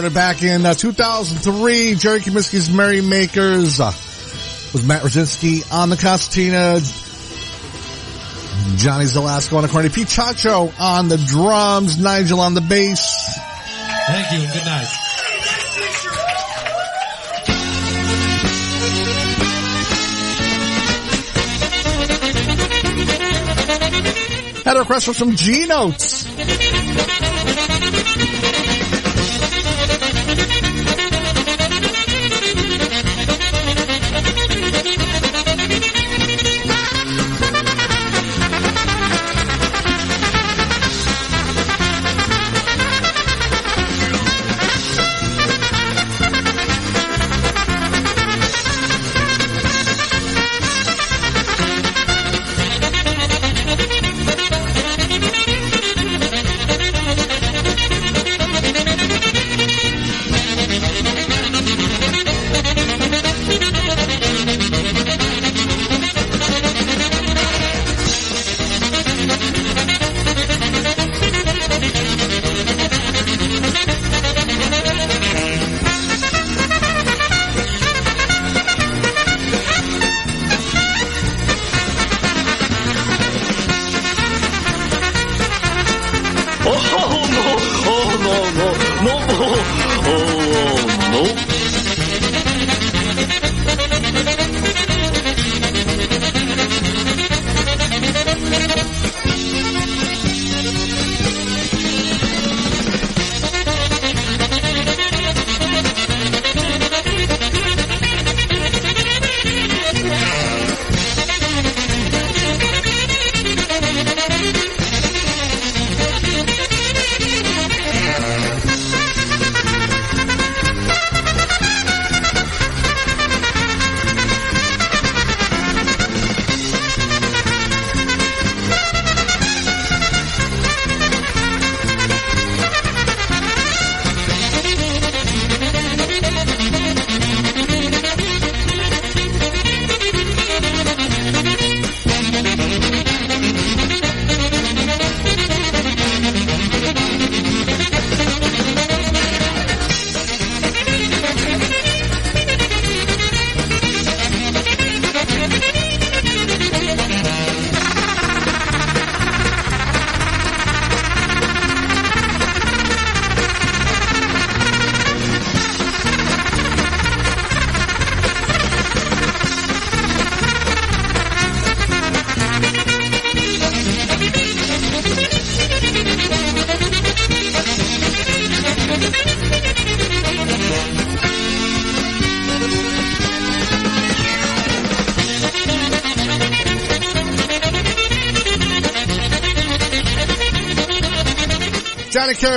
Recorded back in uh, 2003, Jerry Kaminsky's Merrymakers uh, with Matt Rosinski on the concertina. Johnny Zelasco on the cornet. Pete Chacho on the drums. Nigel on the bass. Thank you and good night. Had a request for some G notes.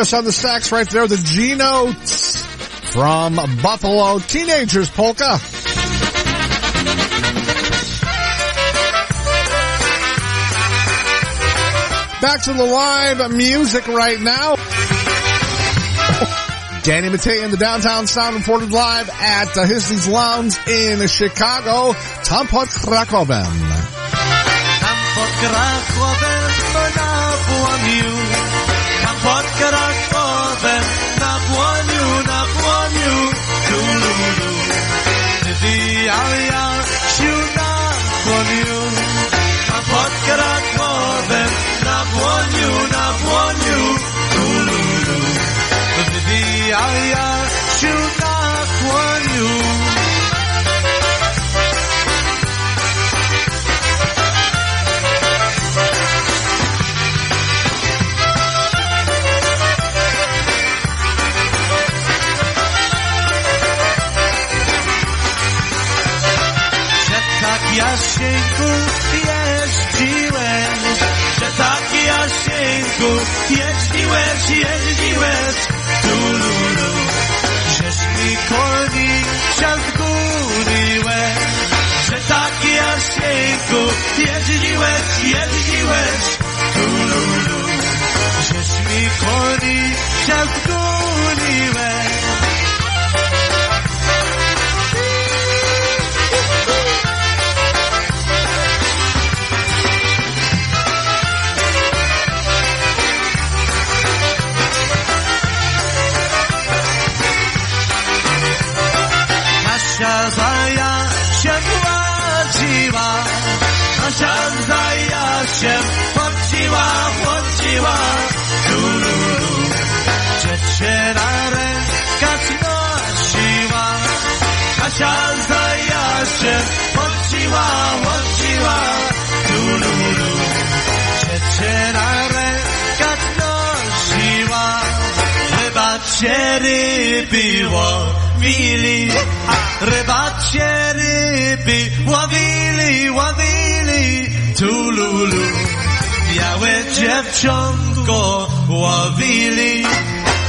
Karras on the stacks right there. The G notes from Buffalo Teenagers Polka. Back to the live music right now. Danny Matei in the downtown sound reported live at Hisley's Lounge in Chicago. Tam pod Krakowem. Tam pod Krakowem Wywijał ja sił na błoniu. Tam pod Krakowem na błoniu, na błoniu. Tululu. Wywijał ja Jasieńku jeździłeś, że tak Jasieńku jeździłeś, jeździłeś, tululu, żeś mi koni zgubiłeś, że tak Jasieńku jeździłeś, jeździłeś, tululu, żeś mi koni zgubiłeś. szansa ja się odciła, odciła. Tu, lu, lu. Czeczena ręka nosiła. Rybacz się ryby łowili, a rybacz się ryby łowili, łowili. Tu, lu, lu. Białe dziewczątko łowili,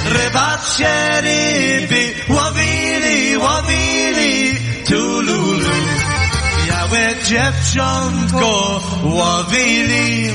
rybacz się ryby łowili, łowili. Dziewczątko łowili.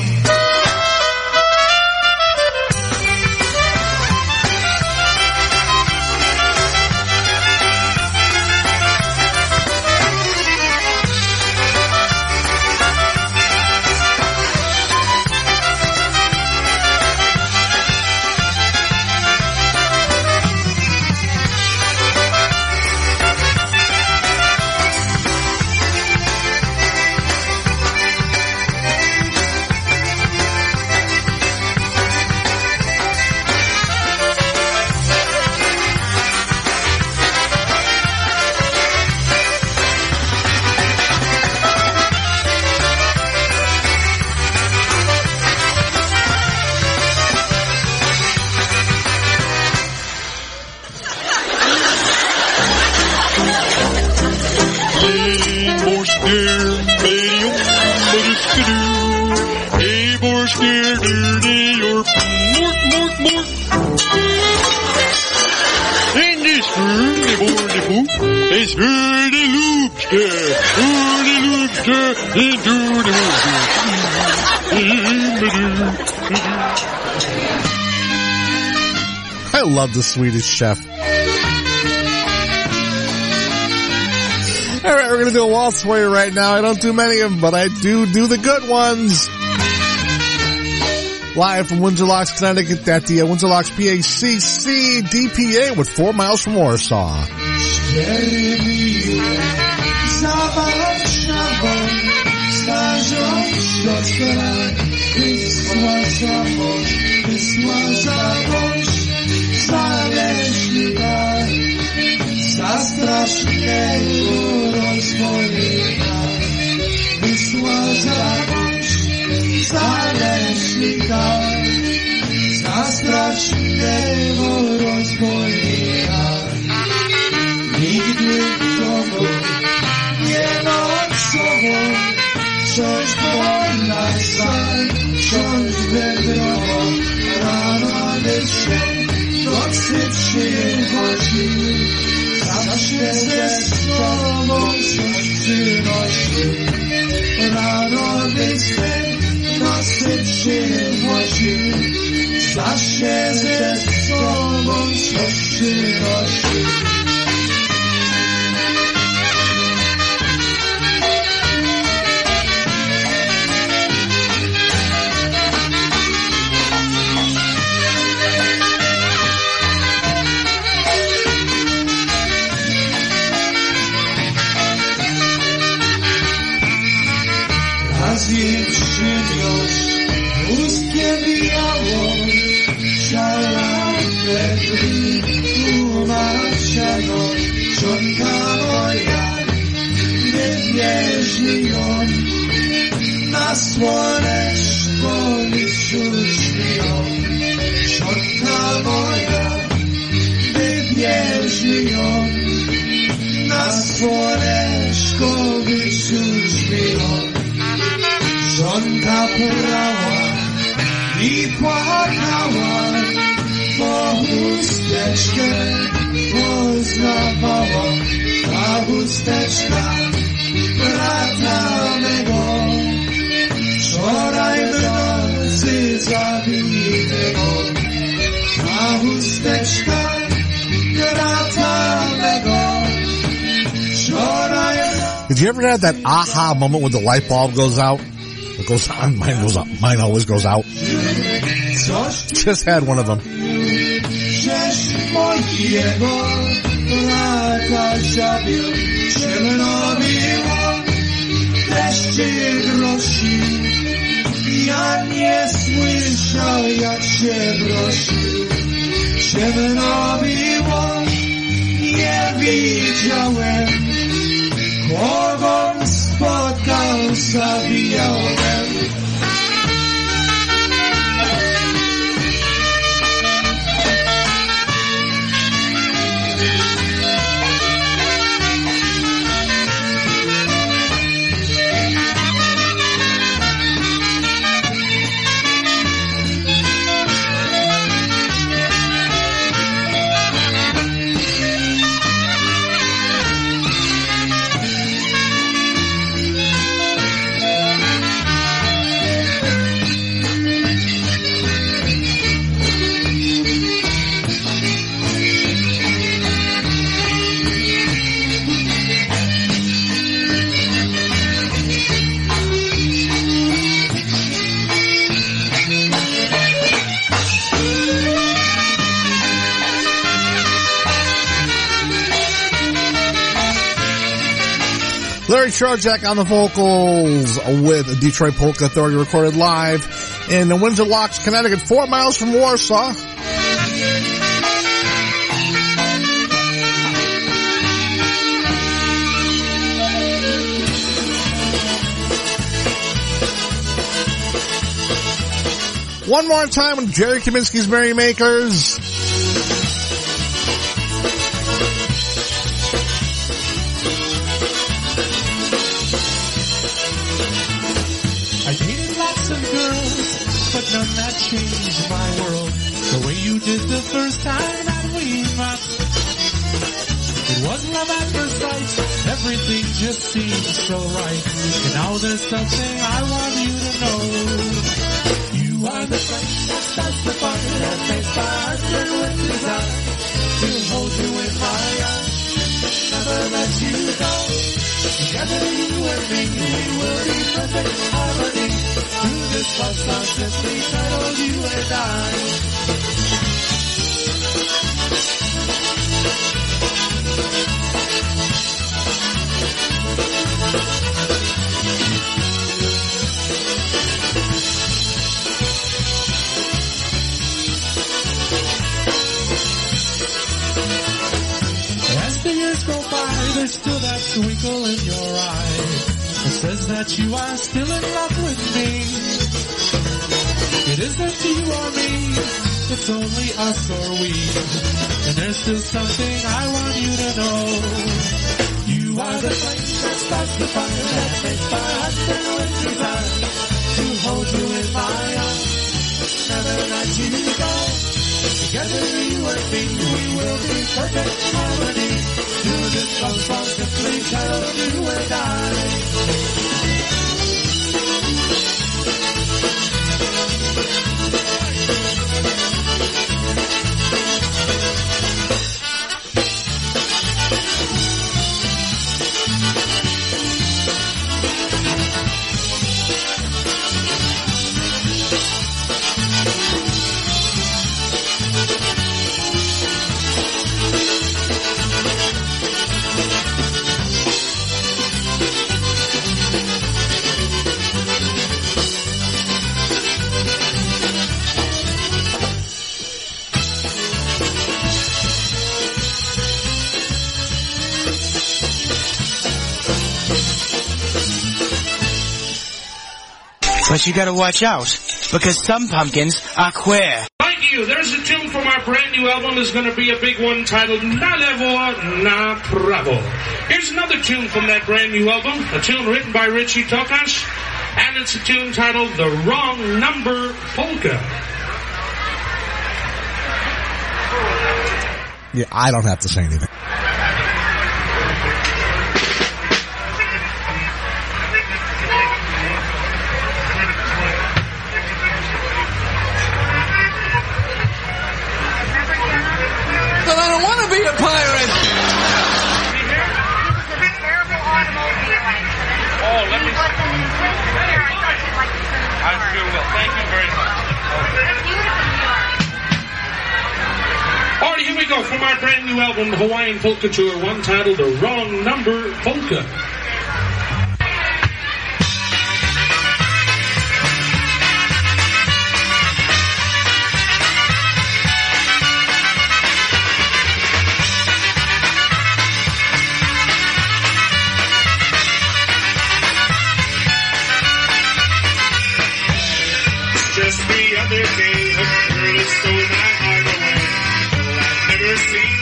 Love the Swedish chef. All right, we're going to do a waltz for you right now. I don't do many of them, but I do do the good ones. Live from Windsor Locks, Connecticut at the uh, Windsor Locks PACC DPA with four miles from Warsaw. Za znaleźli nas za strasznego rozwojenia. Wyszła zaś, znaleźli. Przynosił Did you ever had that aha moment when the light bulb goes out? It goes <laughs> on. Mine goes out. Mine always goes out. Just had one of them. Nie widziałem Kogo spotkał zabijałem Larry Trojak on the vocals with Detroit Polka Authority recorded live in the Windsor Locks, Connecticut, four miles from Warsaw. One more time with Jerry Kaminsky's Merrymakers. Seemed so right. And now there's something I want you to know. You are the flame that starts the fire that makes my heart burn with desire. To hold you in my arms, never let you go. Together you and me, we will be perfect harmony. Through this love song simply titled You and I. there's still that twinkle in your eye. that says that you are still in love with me. It isn't you or me, it's only us or we. And there's still something I want you to know. You are the flame that starts the fire that makes my heart burn with desire. To hold you in my arms, never let you go. Together you and me, we will be perfect harmony. Do this love song simply titled You and I. But you gotta watch out, because some pumpkins are queer. Thank you. There's a tune from our brand new album. It's going to be a big one titled Na Levo Na Pravo. Here's another tune from that brand new album, a tune written by Richie Tokas, and it's a tune titled The Wrong Number Polka. Yeah, I don't have to say anything. took to her one titled The Wrong Number Polka. just the other day, a girl stole my heart away. I've never seen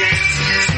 asked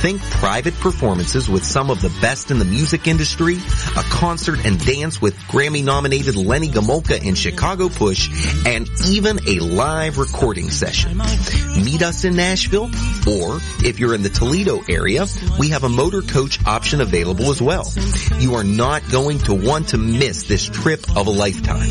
Think private performances with some of the best in the music industry, a concert and dance with Grammy nominated Lenny Gomulka and Chicago Push, and even a live recording session. Meet us in Nashville, or if you're in the Toledo area, we have a motor coach option available as well. You are not going to want to miss this trip of a lifetime.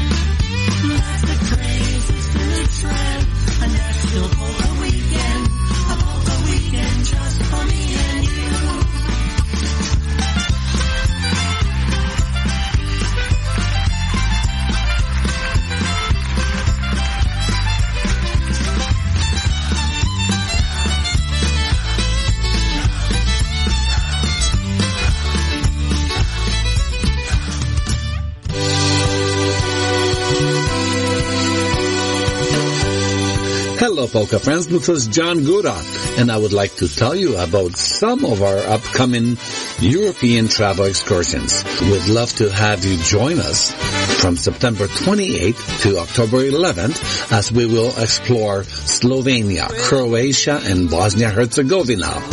Hello, Polka friends. This is John Gora, and I would like to tell you about some of our upcoming European travel excursions. We'd love to have you join us from September 28th to October 11th as we will explore Slovenia, Croatia, and Bosnia-Herzegovina.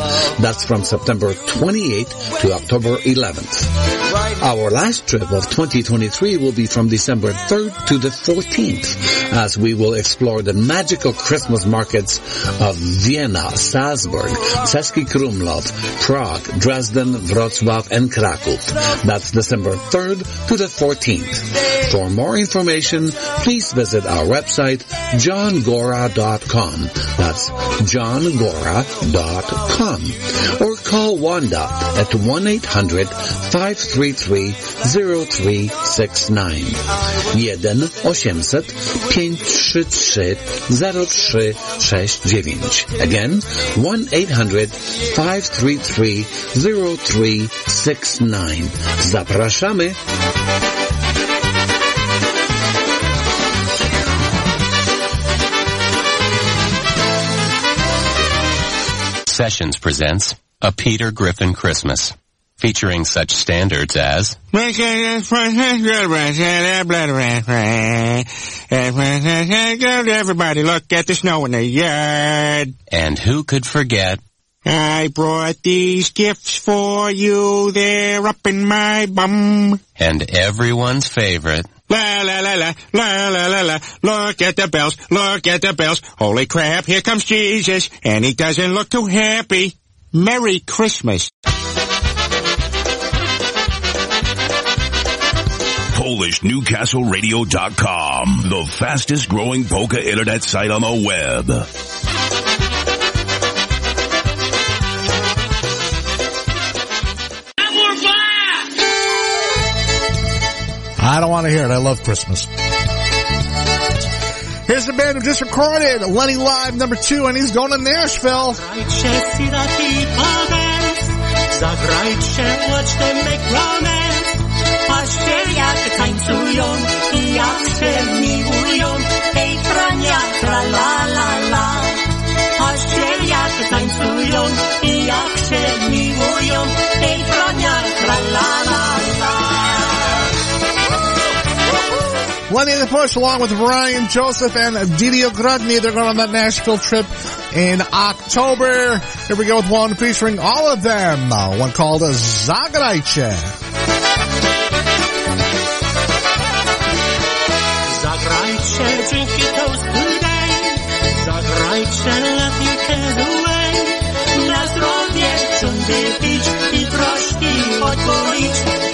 That's from September 28th to October 11th. Our last trip of 2023 will be from December 3rd to the 14th as we will explore the magical Christmas markets of Vienna, Salzburg, Český Krumlov, Prague, Dresden, Wrocław, and Krakow. That's December 3rd to the 14th. For more information, please visit our website, johngora.com. That's johngora.com. Or call Wanda at 1-800-533-0369. 1-800-533-0369. Again, 1-800-533-0369. Zapraszamy! Sessions presents A Peter Griffin Christmas, featuring such standards as Everybody look at the snow in the yard. And Who Could Forget I brought these gifts for you. They're up in my bum. and everyone's favorite La la la la la la la la. Look at the bells. Look at the bells. Holy crap! Here comes Jesus, and he doesn't look too happy. Merry Christmas. PolishNewcastleRadio.com, the fastest growing polka internet site on the web. I don't want to hear it. I love Christmas. Here's the band who just recorded Lenny Live number two, and he's going to Nashville. Zagrajcie, watch them make romance. Patrzcie jak tańcują i jak się miłują. Hej, frania, tra la la la. Patrzcie jak tańcują i jak się miłują. Hej, frania, tra la la la. Lenny the Push, along with Ryan Joseph and Didio Grodny, they're going on that Nashville trip in October. Here we go with one featuring all of them. Uh, one called Zagrajcie. Zagrajcie, drink your toast today. Zagrajcie, you get away. Na zdrowie chcą wypić i troszki odpolić.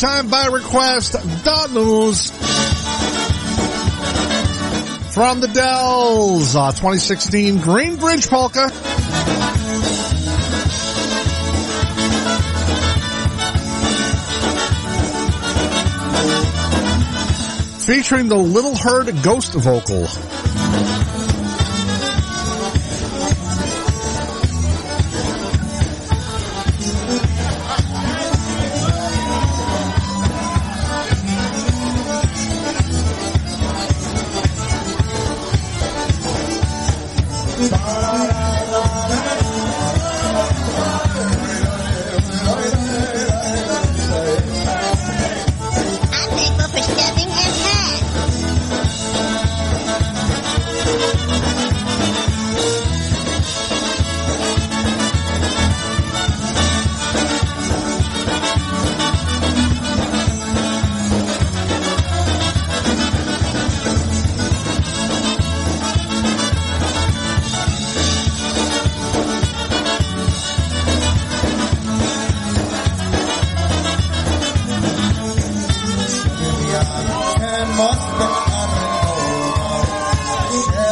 One more time by request, news from the Dells, uh, 2016 Greenbridge Polka. Featuring the Little Herd Ghost vocal.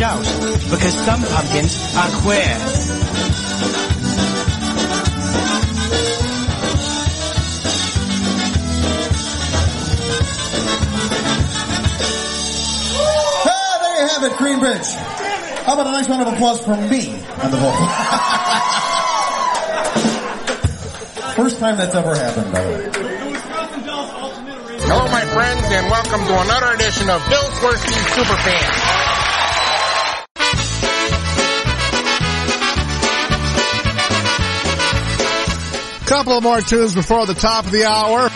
you gotta watch out, because some pumpkins are queer. Ah, there you have it, Greenbridge. How about a nice round of applause for me on the vocal? <laughs> First time that's ever happened, by the way. Hello, my friends, and welcome to another edition of Bill Swersty's Superfan. Couple of more tunes before the top of the hour.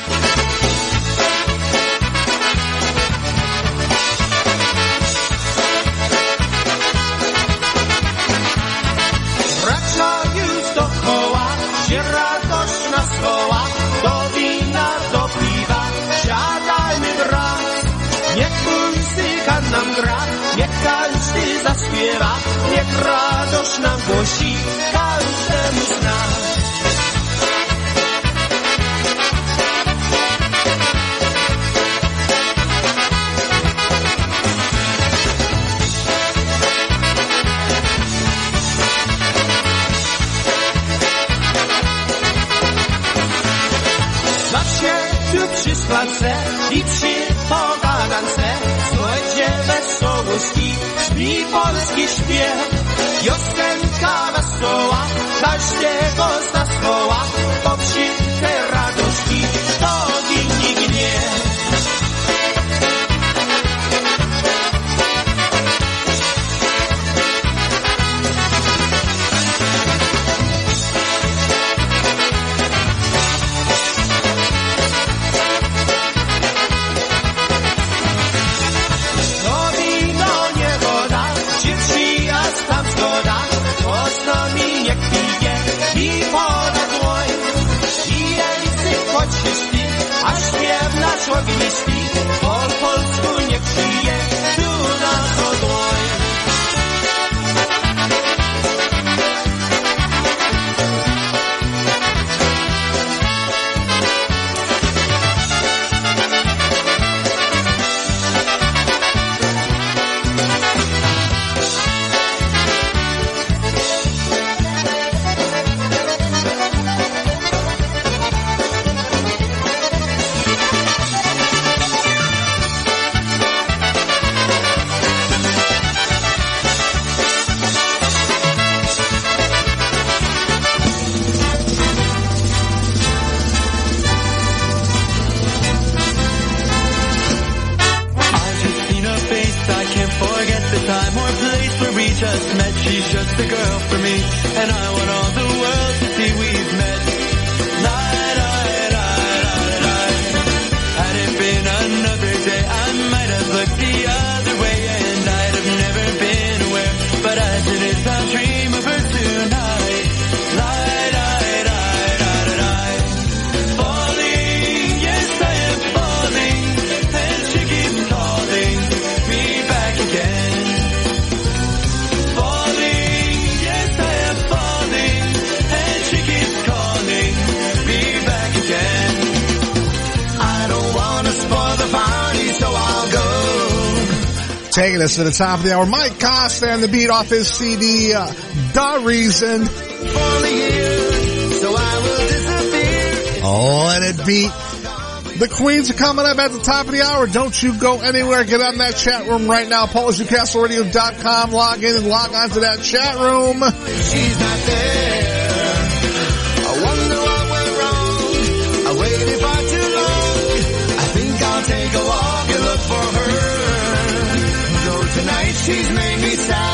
Wracają dookoła, gdzie radość nas woła, do wina, do piwa, siadajmy wraz. Niech muzyka nam gra, niech każdy zaśpiewa, niech radość nam głosi, każdemu z nas. Polski śpiew. Piosenka wesoła, każdego z nas woła Po wsi us at the top of the hour. Mike Costa and the beat off his CD, uh, The Reason. Oh, let it beat. The Queens are coming up at the top of the hour. Don't you go anywhere. Get on that chat room right now. PolishNewcastleRadio.com. Log in and log on to that chat room. She's made me sad.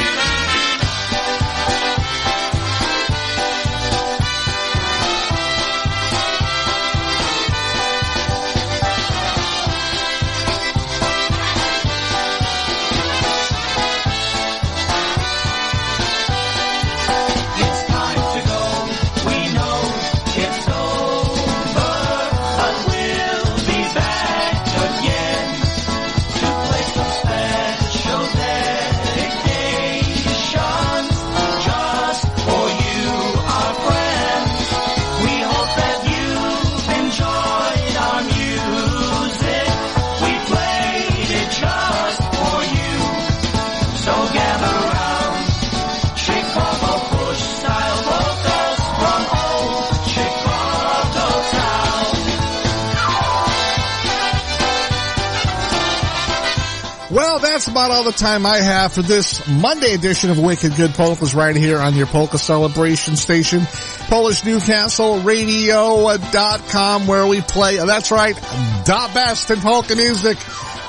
About all the time I have for this Monday edition of Wicked Good Polkas right here on your Polka Celebration Station, Polish Newcastle Radio.com where we play, that's right, the best in polka music.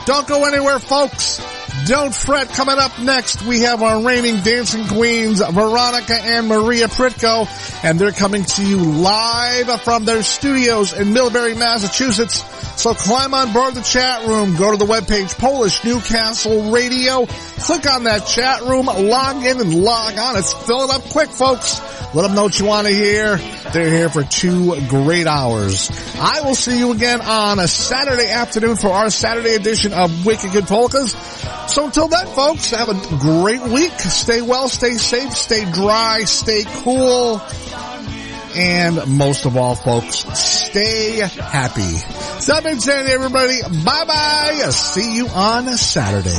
Don't go anywhere folks. Don't fret. Coming up next, we have our reigning dancing queens, Veronica and Maria Pritko, and they're coming to you live from their studios in Millbury, Massachusetts. So climb on board the chat room, go to the webpage Polish Newcastle Radio, click on that chat room, log in and log on. It's filling up quick, folks. Let them know what you want to hear. They're here for two great hours. I will see you again on a Saturday afternoon for our Saturday edition of Wicked Good Polkas. So until then, folks, have a great week. Stay well, stay safe, stay dry, stay cool and most of all, folks, stay happy. Stop and Sandy, everybody. Bye bye. See you on Saturday.